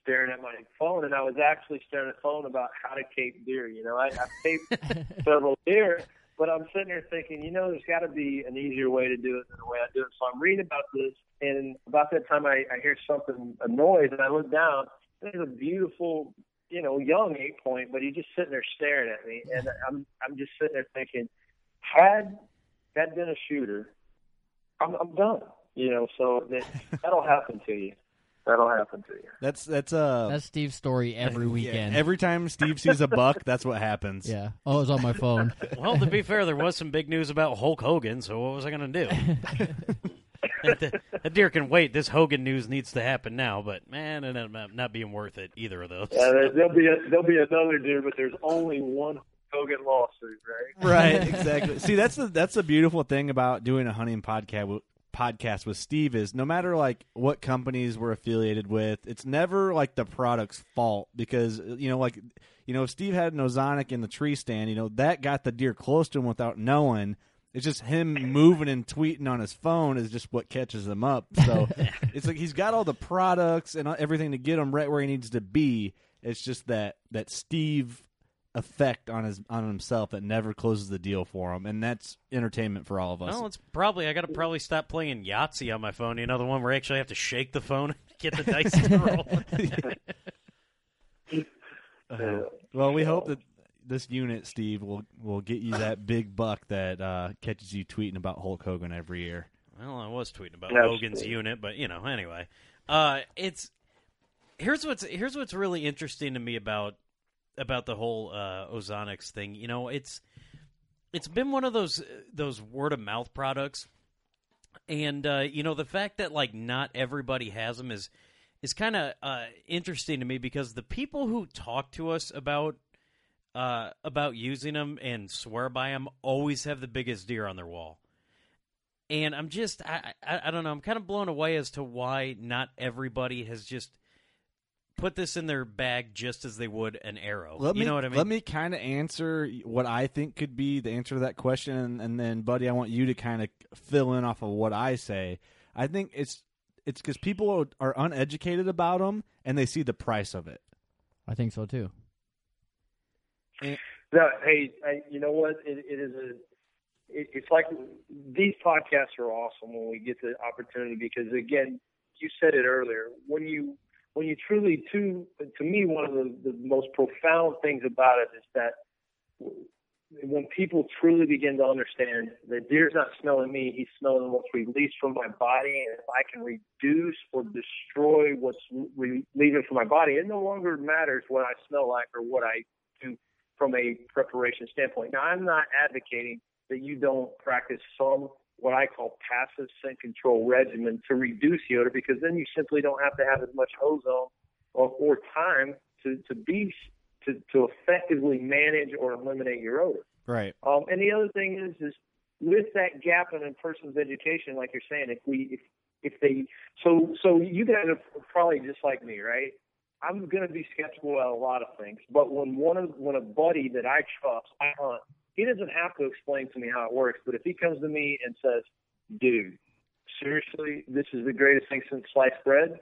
staring at my phone, and I was actually staring at the phone about how to cape deer. You know, I, I've caped several deer, but I'm sitting there thinking, you know, there's got to be an easier way to do it than the way I do it. So I'm reading about this, and about that time I, I hear something, a noise, and I look down, and there's a beautiful, you know, young eight point, but he's just sitting there staring at me, and I'm I'm just sitting there thinking, had that been a shooter, I'm, I'm done. You know, so that that'll happen to you. That'll happen to you. That's that's uh That's Steve's story every Yeah, weekend. every time Steve sees a buck, that's what happens. Yeah. Oh, it was on my phone. Well, to be fair, there was some big news about Hulk Hogan, so what was I going to do? that, that deer can wait. This Hogan news needs to happen now, but man, it ended up not being worth it either of those. There, there'll be a, there'll be another deer, but there's only one Hogan lawsuit, right? right exactly see that's the that's the beautiful thing about doing a hunting podcast podcast with steve is no matter like what companies we're affiliated with it's never like the product's fault because you know like you know if steve had an ozonic in the tree stand you know that got the deer close to him without knowing it's just him moving and tweeting on his phone is just what catches him up so it's like he's got all the products and everything to get him right where he needs to be it's just that that steve effect on his on himself that never closes the deal for him, and that's entertainment for all of us. Well, it's probably I got to probably stop playing Yahtzee on my phone. You know, the one where I actually have to shake the phone to get the dice to roll. Uh, well, we hope that this unit, Steve, will will get you that big buck that uh, catches you tweeting about Hulk Hogan every year. Well, I was tweeting about That's Hogan's true. unit, but you know, anyway, uh, it's here's what's here's what's really interesting to me about about the whole uh, Ozonics thing. You know, it's it's been one of those those word of mouth products, and uh, you know the fact that like not everybody has them is is kind of uh, interesting to me because the people who talk to us about uh, about using them and swear by them always have the biggest deer on their wall. And I'm just I, I I don't know I'm kind of blown away as to why not everybody has just put this in their bag just as they would an arrow. Let you me, know what I mean? Let me kind of answer what I think could be the answer to that question, and, and then, buddy, I want you to kind of fill in off of what I say. I think it's it's because people are, are uneducated about them, and they see the price of it. I think so too. No, hey, you know what? It, it is a. It, it's like these podcasts are awesome when we get the opportunity because again, you said it earlier. When you when you truly to to me one of the, the most profound things about it is that when people truly begin to understand that deer's not smelling me, he's smelling what's released from my body, and if I can reduce or destroy what's re- leaving from my body, it no longer matters what I smell like or what I do from a preparation standpoint. Now, I'm not advocating that you don't practice some what I call passive scent control regimen to reduce the odor because then you simply don't have to have as much ozone or, or time to, to be to, to effectively manage or eliminate your odor. Right. Um, and the other thing is, is with that gap in a person's education, like you're saying, if we, if, if they, so, so you guys are probably just like me, right? I'm going to be skeptical about a lot of things, but when one of, when a buddy that I trust, I hunt, he doesn't have to explain to me how it works, but if he comes to me and says, dude, seriously, this is the greatest thing since sliced bread,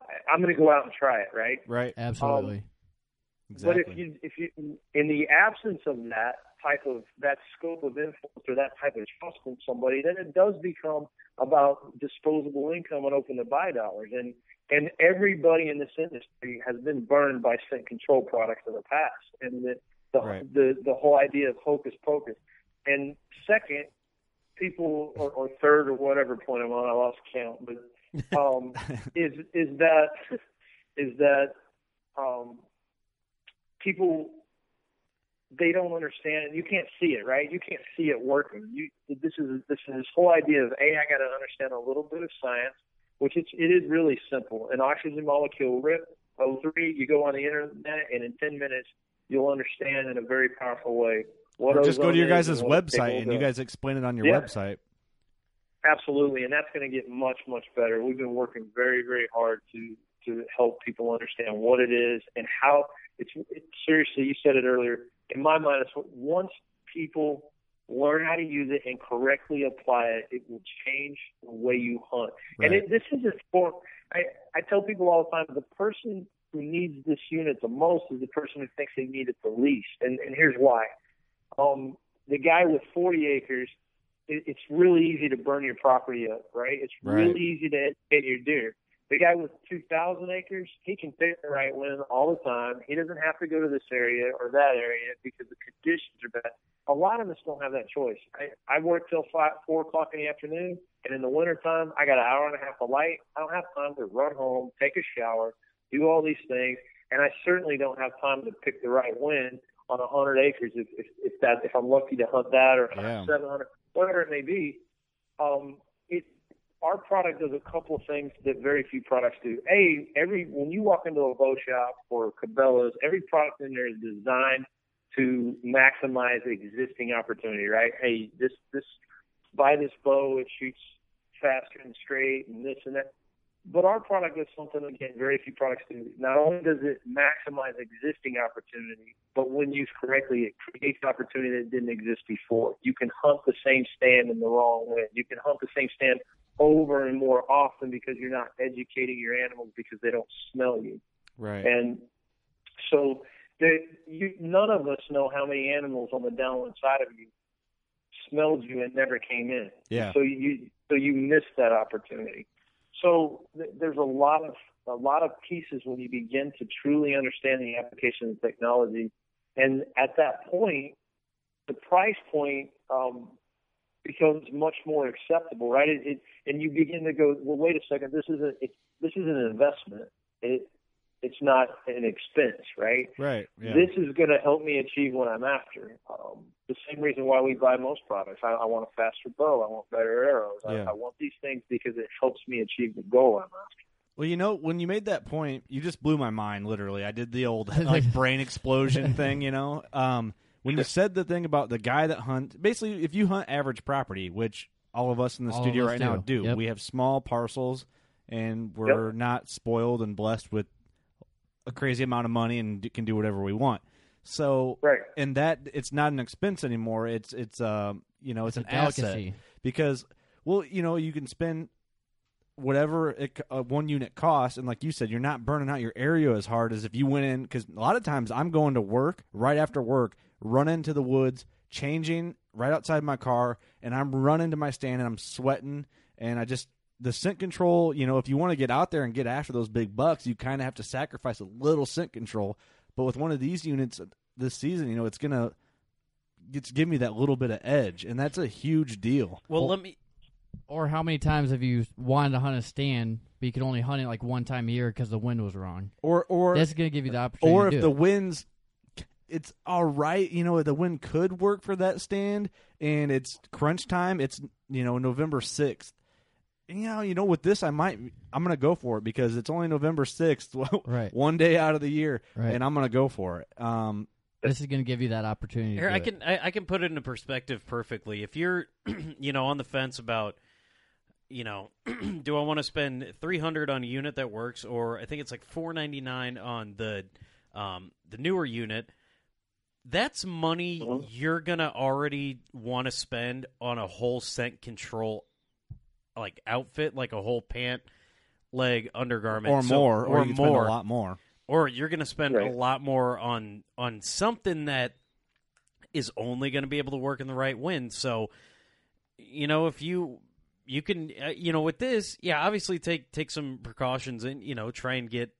I, I'm going to go out and try it, right? Right. Absolutely. Um, But if you, if you, in the absence of that type of that scope of influence or that type of trust in somebody, then it does become about disposable income and open to buy dollars. And and everybody in this industry has been burned by scent control products in the past, and the the Right. the, the whole idea of hocus pocus. And second, people or, or third or whatever point I'm on, I lost count, but um, is is that is that um, people they don't understand. You can't see it, right? You can't see it working. You this is this is this whole idea of a I got to understand a little bit of science, which it's it is really simple. An oxygen molecule rip O3, you go on the internet, and in 10 minutes you'll understand in a very powerful way what Or just go to your guys' and website and you guys explain it on your Yeah. website. Absolutely, and that's going to get much much better. We've been working very very hard to to help people understand what it is and how it's. It, seriously, you said it earlier. In my mind, it's once people learn how to use it and correctly apply it, it will change the way you hunt. And it, this is a for. I I tell people all the time the person who needs this unit the most is the person who thinks they need it the least, and and here's why. Um, the guy with 40 acres it, it's really easy to burn your property up, right? It's Right. really easy to hit your deer. The guy with 2,000 acres, he can pick the right wind all the time. He doesn't have to go to this area or that area because the conditions are bad. A lot of us don't have that choice. I, I work till five, four o'clock in the afternoon, and in the wintertime, I got an hour and a half of light. I don't have time to run home, take a shower, do all these things, and I certainly don't have time to pick the right wind on hundred acres if, if if that if I'm lucky to hunt that or Yeah. seven hundred, whatever it may be. Um, it our product does a couple of things that very few products do. A, every when you walk into a bow shop or Cabela's, every product in there is designed to maximize existing opportunity, right? Hey, this this buy this bow, it shoots faster and straight, and this and that. But our product is something again very few products do. Not only does it maximize existing opportunity, but when used correctly, it creates opportunity that didn't exist before. You can hunt the same stand in the wrong wind. You can hunt the same stand over and more often because you're not educating your animals because they don't smell you. Right. And so there, you, none of us know how many animals on the downwind side of you smelled you and never came in. Yeah. So you so you missed that opportunity. So th- there's a lot of a lot of pieces when you begin to truly understand the application of technology, and at that point, the price point um, becomes much more acceptable, right? It, it, and you begin to go, well, wait a second, this is a it, this is an investment. It it's not an expense, right? Right. Yeah. This is going to help me achieve what I'm after. Um, the same reason why we buy most products. I, I want a faster bow. I want better arrows. Yeah. I, I want these things because it helps me achieve the goal I'm after. Well, you know, when you made that point, you just blew my mind. Literally, I did the old like brain explosion thing. You know, um, when you said the thing about the guy that hunt, basically, if you hunt average property, which all of us in the All of studio us right now do. do, Yep. we have small parcels, and we're not spoiled and blessed with a crazy amount of money and d- can do whatever we want. So, right, and that it's not an expense anymore. It's it's um you know it's, It's an asset delicacy. because well you know you can spend whatever it, uh, one unit costs, and like you said, you're not burning out your area as hard as if you went in. Because a lot of times I'm going to work right after work, run into the woods, changing right outside my car, and I'm running to my stand and I'm sweating, and I just the scent control. You know, if you want to get out there and get after those big bucks, you kind of have to sacrifice a little scent control. But with one of these units uh, this season, you know, it's gonna it's give me that little bit of edge, and that's a huge deal. Well, let me. Or how many times have you wanted to hunt a stand, but you could only hunt it like one time a year because the wind was wrong? Or or that's going to give you the opportunity. or to if do the it. winds it's all right you know the wind could work for that stand and it's crunch time it's you know november 6th you know you know with this i might i'm gonna go for it because it's only november 6th Right. one day out of the year Right. and i'm gonna go for it um this is going to give you that opportunity. Here, to I do it. can I, I can put it into perspective perfectly. If you're, you know, on the fence about, you know, do I want to spend three hundred on a unit that works, or I think it's like four ninety nine on the, um, the newer unit. That's money you're gonna already want to spend on a whole scent control, like outfit, like a whole pant, leg, undergarment, or So- more or, or you can spend more a lot more or you're going to spend Right. a lot more on on something that is only going to be able to work in the right wind. So, you know, if you you can, uh, you know, with this, yeah, obviously take take some precautions and you know try and get.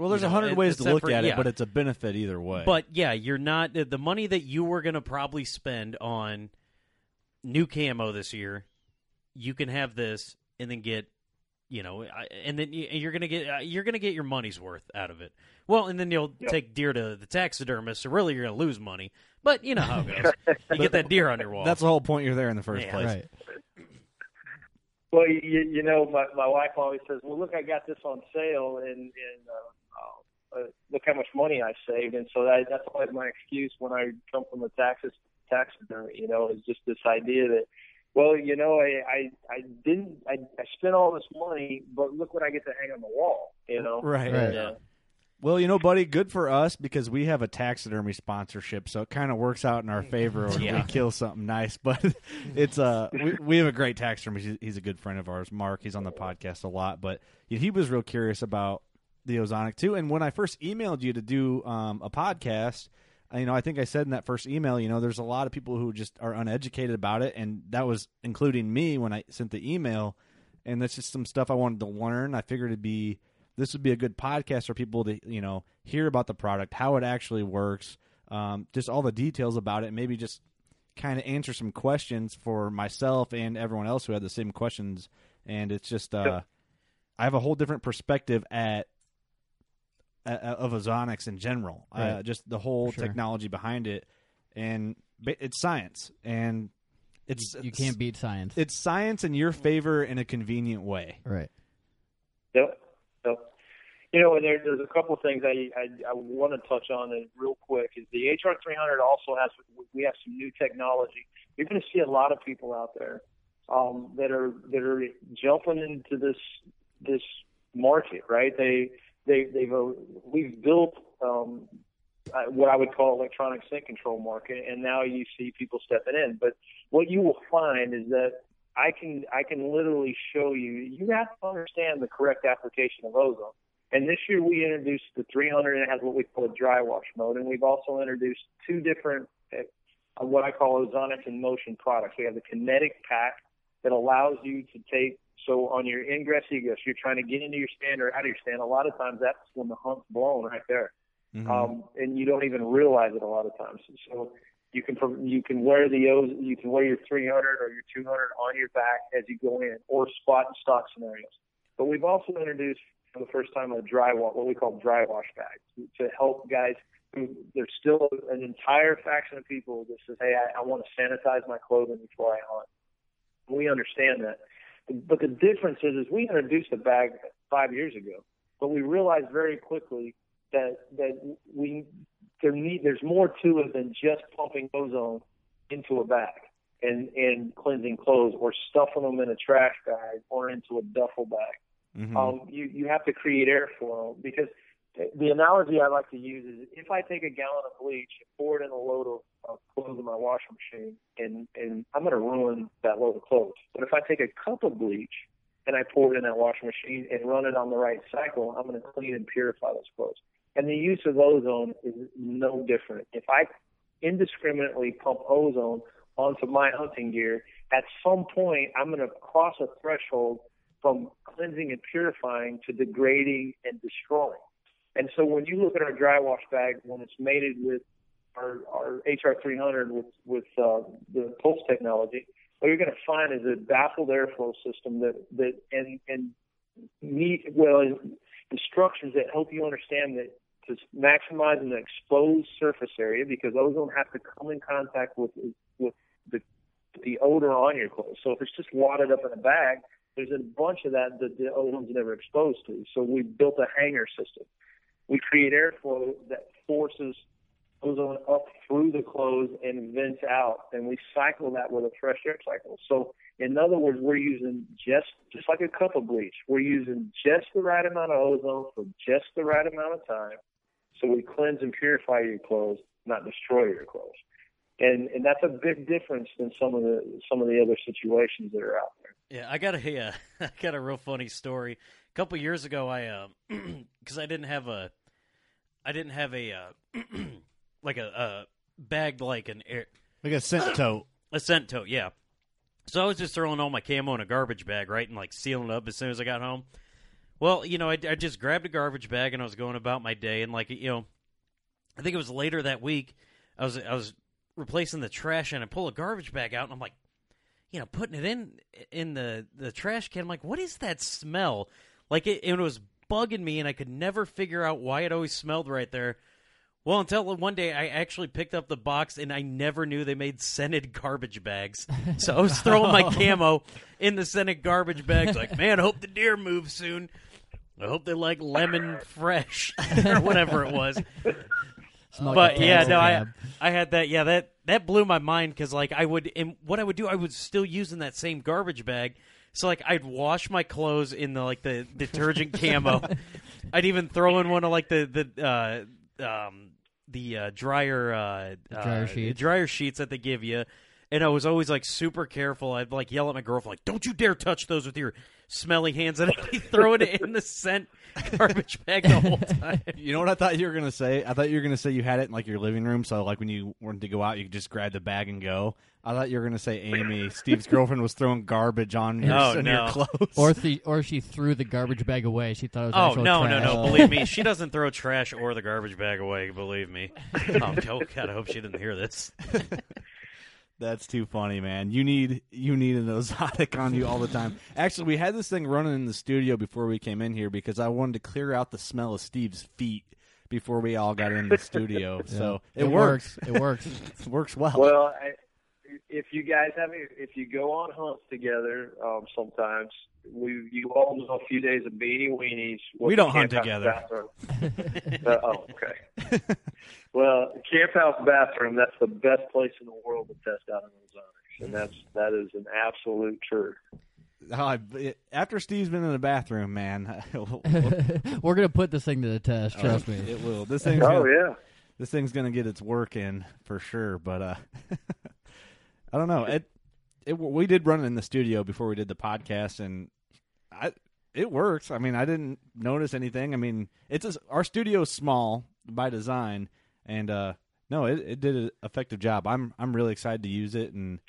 Well there's you a know, hundred ways to look separate- at it yeah. but it's a benefit either way But yeah, you're not the money that you were going to probably spend on new camo this year. You can have this and then get, you know, and then you- you're going to get uh, you're going to get your money's worth out of it. Well, and then you'll take deer to the taxidermist, so really you're going to lose money. But you know how it goes. you get that deer on your wall. that's the whole point you're there in the first Yeah. place Right. Well, you, you know, my my wife always says, "Well, look, I got this on sale, and and uh, uh, look how much money I saved." And so that that's always my excuse when I come from the taxes taxidermy. You know, is just this idea that, well, you know, I I, I didn't I, I spent all this money, but look what I get to hang on the wall. You know, Right. And, Right. uh, Well, you know, buddy, good for us because we have a taxidermy sponsorship, so it kind of works out in our favor when Yeah. we kill something nice. But it's uh, we, we have a great taxidermist. He's, he's a good friend of ours, Mark. He's on the podcast a lot, but he was real curious about the ozonic too. And when I first emailed you to do um, a podcast, uh, you know, I think I said in that first email, you know, there's a lot of people who just are uneducated about it, and that was including me when I sent the email. And that's just some stuff I wanted to learn. I figured it'd be this would be a good podcast for people to you know hear about the product, how it actually works, um, just all the details about it, and maybe just kind of answer some questions for myself and everyone else who had the same questions. And it's just uh, I have a whole different perspective at of ozonics in general, uh, just the whole Sure. technology behind it, and it's science and. It's You can't beat science. It's science in your favor in a convenient way. Right. Yep. Yep. You know, and there, there's a couple of things I, I I want to touch on it real quick. Is the HR 300 also has we have some new technology. You're going to see a lot of people out there um, that are that are jumping into this this market, right? They they they've uh, we've built um, uh, what I would call electronic scent control market, and now you see people stepping in. But what you will find is that I can I can literally show you. You have to understand the correct application of ozone. And this year we introduced the 300, and it has what we call a dry wash mode, and we've also introduced two different uh, what I call ozonic in motion products. We have the kinetic pack that allows you to take so on your ingress egress, you're trying to get into your stand or out of your stand. A lot of times that's when the hunt's blown right there, Mm-hmm. um, and you don't even realize it a lot of times. So you can you can wear the O's, you can wear your 300 or your 200 on your back as you go in, or spot and stock scenarios. But we've also introduced for the first time a dry wash, what we call dry wash bags, to help guys who there's still an entire faction of people that says, hey, I, I want to sanitize my clothing before I hunt. We understand that. But the difference is, is we introduced a bag five years ago, but we realized very quickly that that we there need there's more to it than just pumping ozone into a bag and and cleansing clothes or stuffing them in a trash bag or into a duffel bag. Mhm. Um, you you have to create airflow because the analogy I like to use is if I take a gallon of bleach and pour it in a load of, of clothes in my washing machine, and and I'm going to ruin that load of clothes. But if I take a cup of bleach and I pour it in that washing machine and run it on the right cycle, I'm going to clean and purify those clothes. And the use of ozone is no different. If I indiscriminately pump ozone onto my hunting gear, at some point I'm going to cross a threshold from cleansing and purifying to degrading and destroying. And so when you look at our dry wash bag, when it's mated with our, our HR300 with, with uh, the pulse technology, what you're going to find is a baffled airflow system that, that and, and neat, well, instructions that help you understand that to maximize an exposed surface area because ozone has to come in contact with with the the odor on your clothes. So if it's just wadded up in a bag, there's a bunch of that that the ozone's never exposed to. So we built a hanger system. We create airflow that forces ozone up through the clothes and vents out, and we cycle that with a fresh air cycle. So in other words, we're using just just like a cup of bleach. We're using just the right amount of ozone for just the right amount of time. So we cleanse and purify your clothes, not destroy your clothes. And and that's a big difference than some of the some of the other situations that are out there. Yeah, I got a uh, I got a real funny story. A couple years ago, I because I didn't have a I didn't have a uh, like a, a bag like an air like a scent tote. a scent tote, yeah. So I was just throwing all my camo in a garbage bag, right, and like sealing it up as soon as I got home. Well, you know, I, I just grabbed a garbage bag and I was going about my day, and like you know, I think it was later that week. I was I was replacing the trash and I pull a garbage bag out and I'm like, you know, putting it in in the the trash can. I'm like, what is that smell? Like it, it was bugging me, and I could never figure out why it always smelled right there. Well, until one day I actually picked up the box and I never knew they made scented garbage bags. So I was throwing my camo in the scented garbage bags, like, man, I hope the deer move soon. I hope they like lemon fresh or whatever it was. Smell but like yeah, no, I. I had that. Yeah, that that blew my mind because like I would, and what I would do, I was still using that same garbage bag. So like I'd wash my clothes in the like the detergent camo. I'd even throw in one of like the the uh, um the uh, dryer uh, dryer uh, sheets. dryer sheets that they give you. And I was always like super careful. I'd like yell at my girlfriend, like, "Don't you dare touch those with your smelly hands!" And I'd be throwing it in the scent garbage bag the whole time. You know what I thought you were gonna say? I thought you were gonna say you had it in like your living room, so like when you wanted to go out, you could just grab the bag and go. I thought you were gonna say Amy, Steve's girlfriend, was throwing garbage on your, Oh, on no. your clothes. Or the, or she threw the garbage bag away. She thought it was Oh actual no, trash. no, no! Believe me, she doesn't throw trash or the garbage bag away. Believe me. Oh, oh God, I hope she didn't hear this. That's too funny, man. You need you need an ozonic on you all the time. Actually, we had this thing running in the studio before we came in here because I wanted to clear out the smell of Steve's feet before we all got in the studio. So it, It works. works. It works. it works well. Well, I, if you guys have if you go on hunts together, um, sometimes we you all know a few days of beanie weenies. We don't hunt together. uh, oh, okay. well, camp house bathroom. That's the best place in the world to test out an ozonics, and that's that is an absolute truth. Oh, I- after Steve's been in the bathroom, man, We're gonna put this thing to the test. Trust Oh, me. It will. This thing's Oh, gonna, yeah. This thing's gonna get its work in for sure. But uh, I don't know. It, it we did run it in the studio before we did the podcast, and I it works. I mean, I didn't notice anything. I mean, it's a, our studio's small by design, and uh, no, it, it did an effective job. I'm I'm really excited to use it and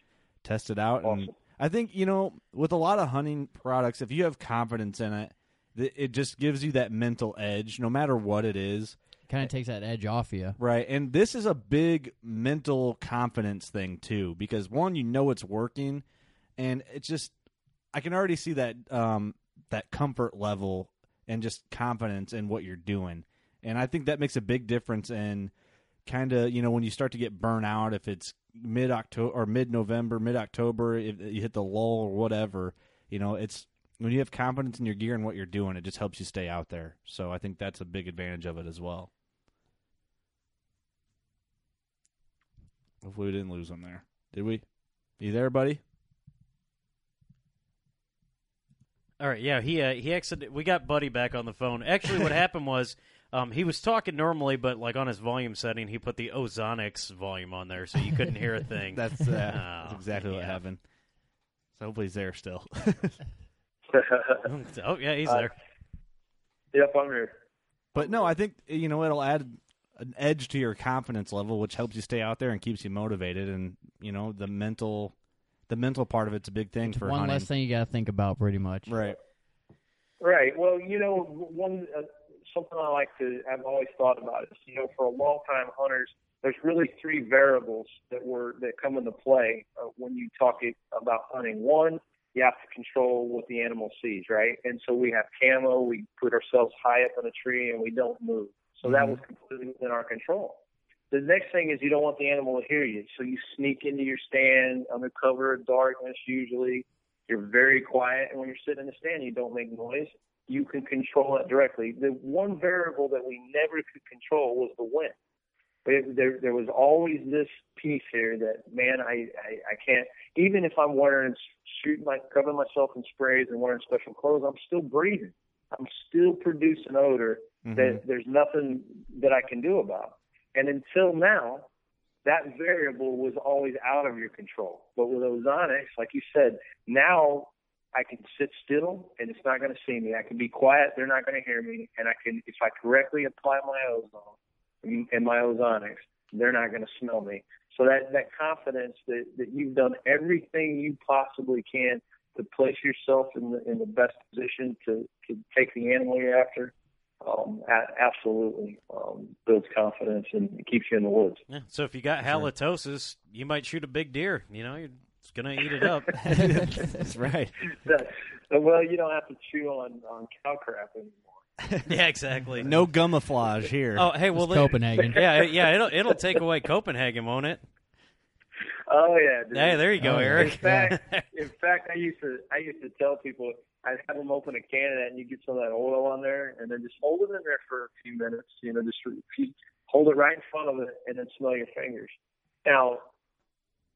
test it out. And I think you know, with a lot of hunting products, if you have confidence in it, it just gives you that mental edge, no matter what it is. Kind of takes that edge off you. Right. And this is a big mental confidence thing too because one you know it's working and it's just I can already see that um that comfort level and just confidence in what you're doing. And I think that makes a big difference in kind of, you know, when you start to get burnt out if it's mid October or mid November, mid October, if you hit the lull or whatever, you know, it's when you have confidence in your gear and what you're doing, it just helps you stay out there. So I think that's a big advantage of it as well. Hopefully we didn't lose him there. Did we? You there, buddy? All right, yeah, he uh, he exited. We got Buddy back on the phone. Actually, what happened was um, he was talking normally, but like on his volume setting, he put the Ozonics volume on there, so you couldn't hear a thing. That's, uh, that's Oh, exactly what happened. So hopefully he's there still. oh yeah, he's Uh, there. Yep, I'm here. But no, I think you know it'll add an edge to your confidence level, which helps you stay out there and keeps you motivated. And you know the mental, the mental part of it's a big thing for One hunting. less thing you got to think about, pretty much. Right. Right. Well, you know, one uh, something I like to I've always thought about is you know for a long time hunters there's really three variables that were that come into play uh, when you talk it, about hunting. One, you have to control what the animal sees, right? And so we have camo. We put ourselves high up in a tree and we don't move. So that was mm-hmm. completely within our control. The next thing is you don't want the animal to hear you, so you sneak into your stand under cover of darkness. Usually, you're very quiet, and when you're sitting in the stand, you don't make noise. You can control that directly. The one variable that we never could control was the wind. But there, there was always this piece here that man, I, I, I can't. Even if I'm wearing, shooting, my, covering myself in sprays and wearing special clothes, I'm still breathing. I'm still producing odor that mm-hmm. there's nothing that I can do about. And until now, that variable was always out of your control. But with ozonics, like you said, now I can sit still and it's not going to see me. I can be quiet; they're not going to hear me. And I can, if I correctly apply my ozone and and my ozonics, they're not going to smell me. So that that confidence that that you've done everything you possibly can to place yourself in the in the best position to to take the animal you're after, um, a- absolutely um, builds confidence and keeps you in the woods. Yeah, so if you got halitosis, you might shoot a big deer. You know, you're it's gonna eat it up. That's right. That- well, you don't have to chew on on cow crap anymore. yeah, exactly. No gummiflage here. Oh, hey, well, Just they- Copenhagen. Yeah, yeah, it'll it'll take away Copenhagen, won't it? Oh yeah. Dude. Hey, there you go, Oh. Eric. In fact, in fact, I used to I used to tell people I'd have them open a can of that and you get some of that oil on there and then just hold it in there for a few minutes. You know, just hold it right in front of it and then smell your fingers. Now,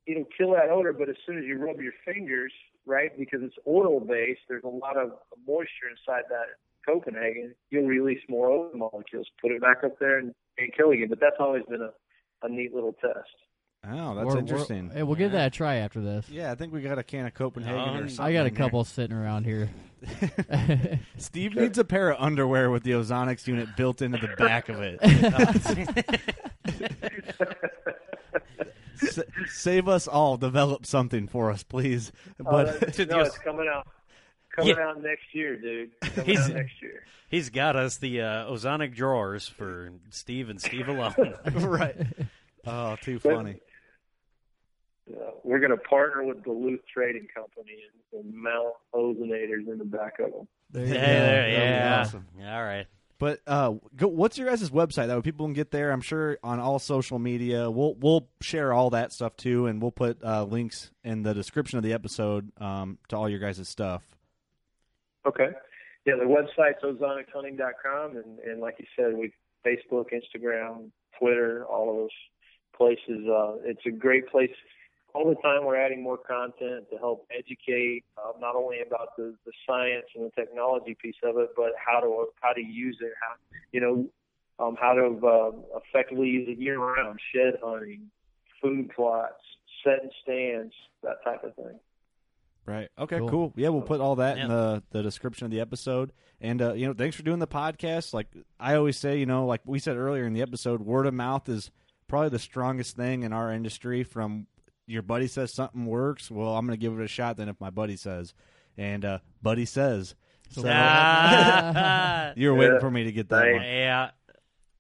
it'll kill that odor, but as soon as you rub your fingers, right, because it's oil based, there's a lot of moisture inside that Copenhagen. You'll release more odor molecules. Put it back up there and, and kill you. But that's always been a, a neat little test. Oh, that's We're- we're- interesting. Hey, we'll give that a try after this. Yeah, I think we got a can of Copenhagen or Um, something. I got a in there. couple sitting around here. Steve needs a pair of underwear with the Ozonics unit built into the back of it. S- save us all. Develop something for us, please. Oh, But that's- no, it's coming out. Coming out next year, dude. Coming He's out next year. he's got us the uh, ozonic drawers for Steve and Steve alone. right. Oh, too funny. Uh, we're going to partner with Duluth Trading Company and, and mount ozonators in the back of them. There Hey, you go. there, That'd be yeah. awesome. All right. But uh, go, what's your guys' website? That way people can get there. I'm sure on all social media. We'll we'll share all that stuff too, and we'll put uh, links in the description of the episode um, to all your guys' stuff. Okay. Yeah, the website's ozonichunting.com, and, and like you said, we Facebook, Instagram, Twitter, all of those places. Uh, it's a great place. All the time, we're adding more content to help educate uh, not only about the, the science and the technology piece of it, but how to how to use it. How you know um, how to uh, effectively use it year round, shed hunting, food plots, setting stands, that type of thing. Right. Okay. Cool. Cool. Yeah, we'll put all that in the the description of the episode. And uh, you know, thanks for doing the podcast. Like I always say, you know, like we said earlier in the episode, word of mouth is probably the strongest thing in our industry. From your buddy says something works, well, I'm going to give it a shot. Then if my buddy says, and uh, buddy says, so Ah. you're waiting for me to get that one. yeah.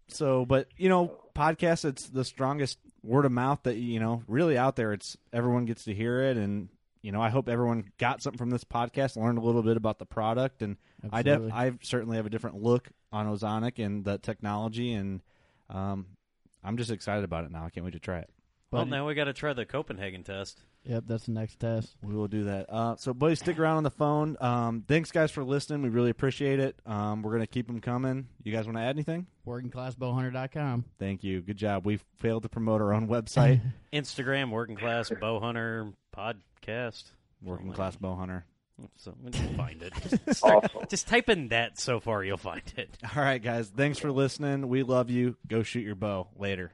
So, but you know, podcast it's the strongest word of mouth that you know really out there. It's everyone gets to hear it, and you know, I hope everyone got something from this podcast, learned a little bit about the product, and I def- I certainly have a different look on Ozonic and the technology, and um, I'm just excited about it now. I can't wait to try it. Well, now we got to try the Copenhagen test. Yep, that's the next test. We will do that. Uh, so, buddy, stick around on the phone. Um, thanks, guys, for listening. We really appreciate it. Um, we're gonna keep them coming. You guys want to add anything? WorkingClassBowhunter.com. Thank you. Good job. We failed to promote our own website. Instagram, working class bow hunter podcast. Working class bow hunter. So we can find it. Just, Awesome. just type in that so far, you'll find it. All right, guys. Thanks for listening. We love you. Go shoot your bow. Later.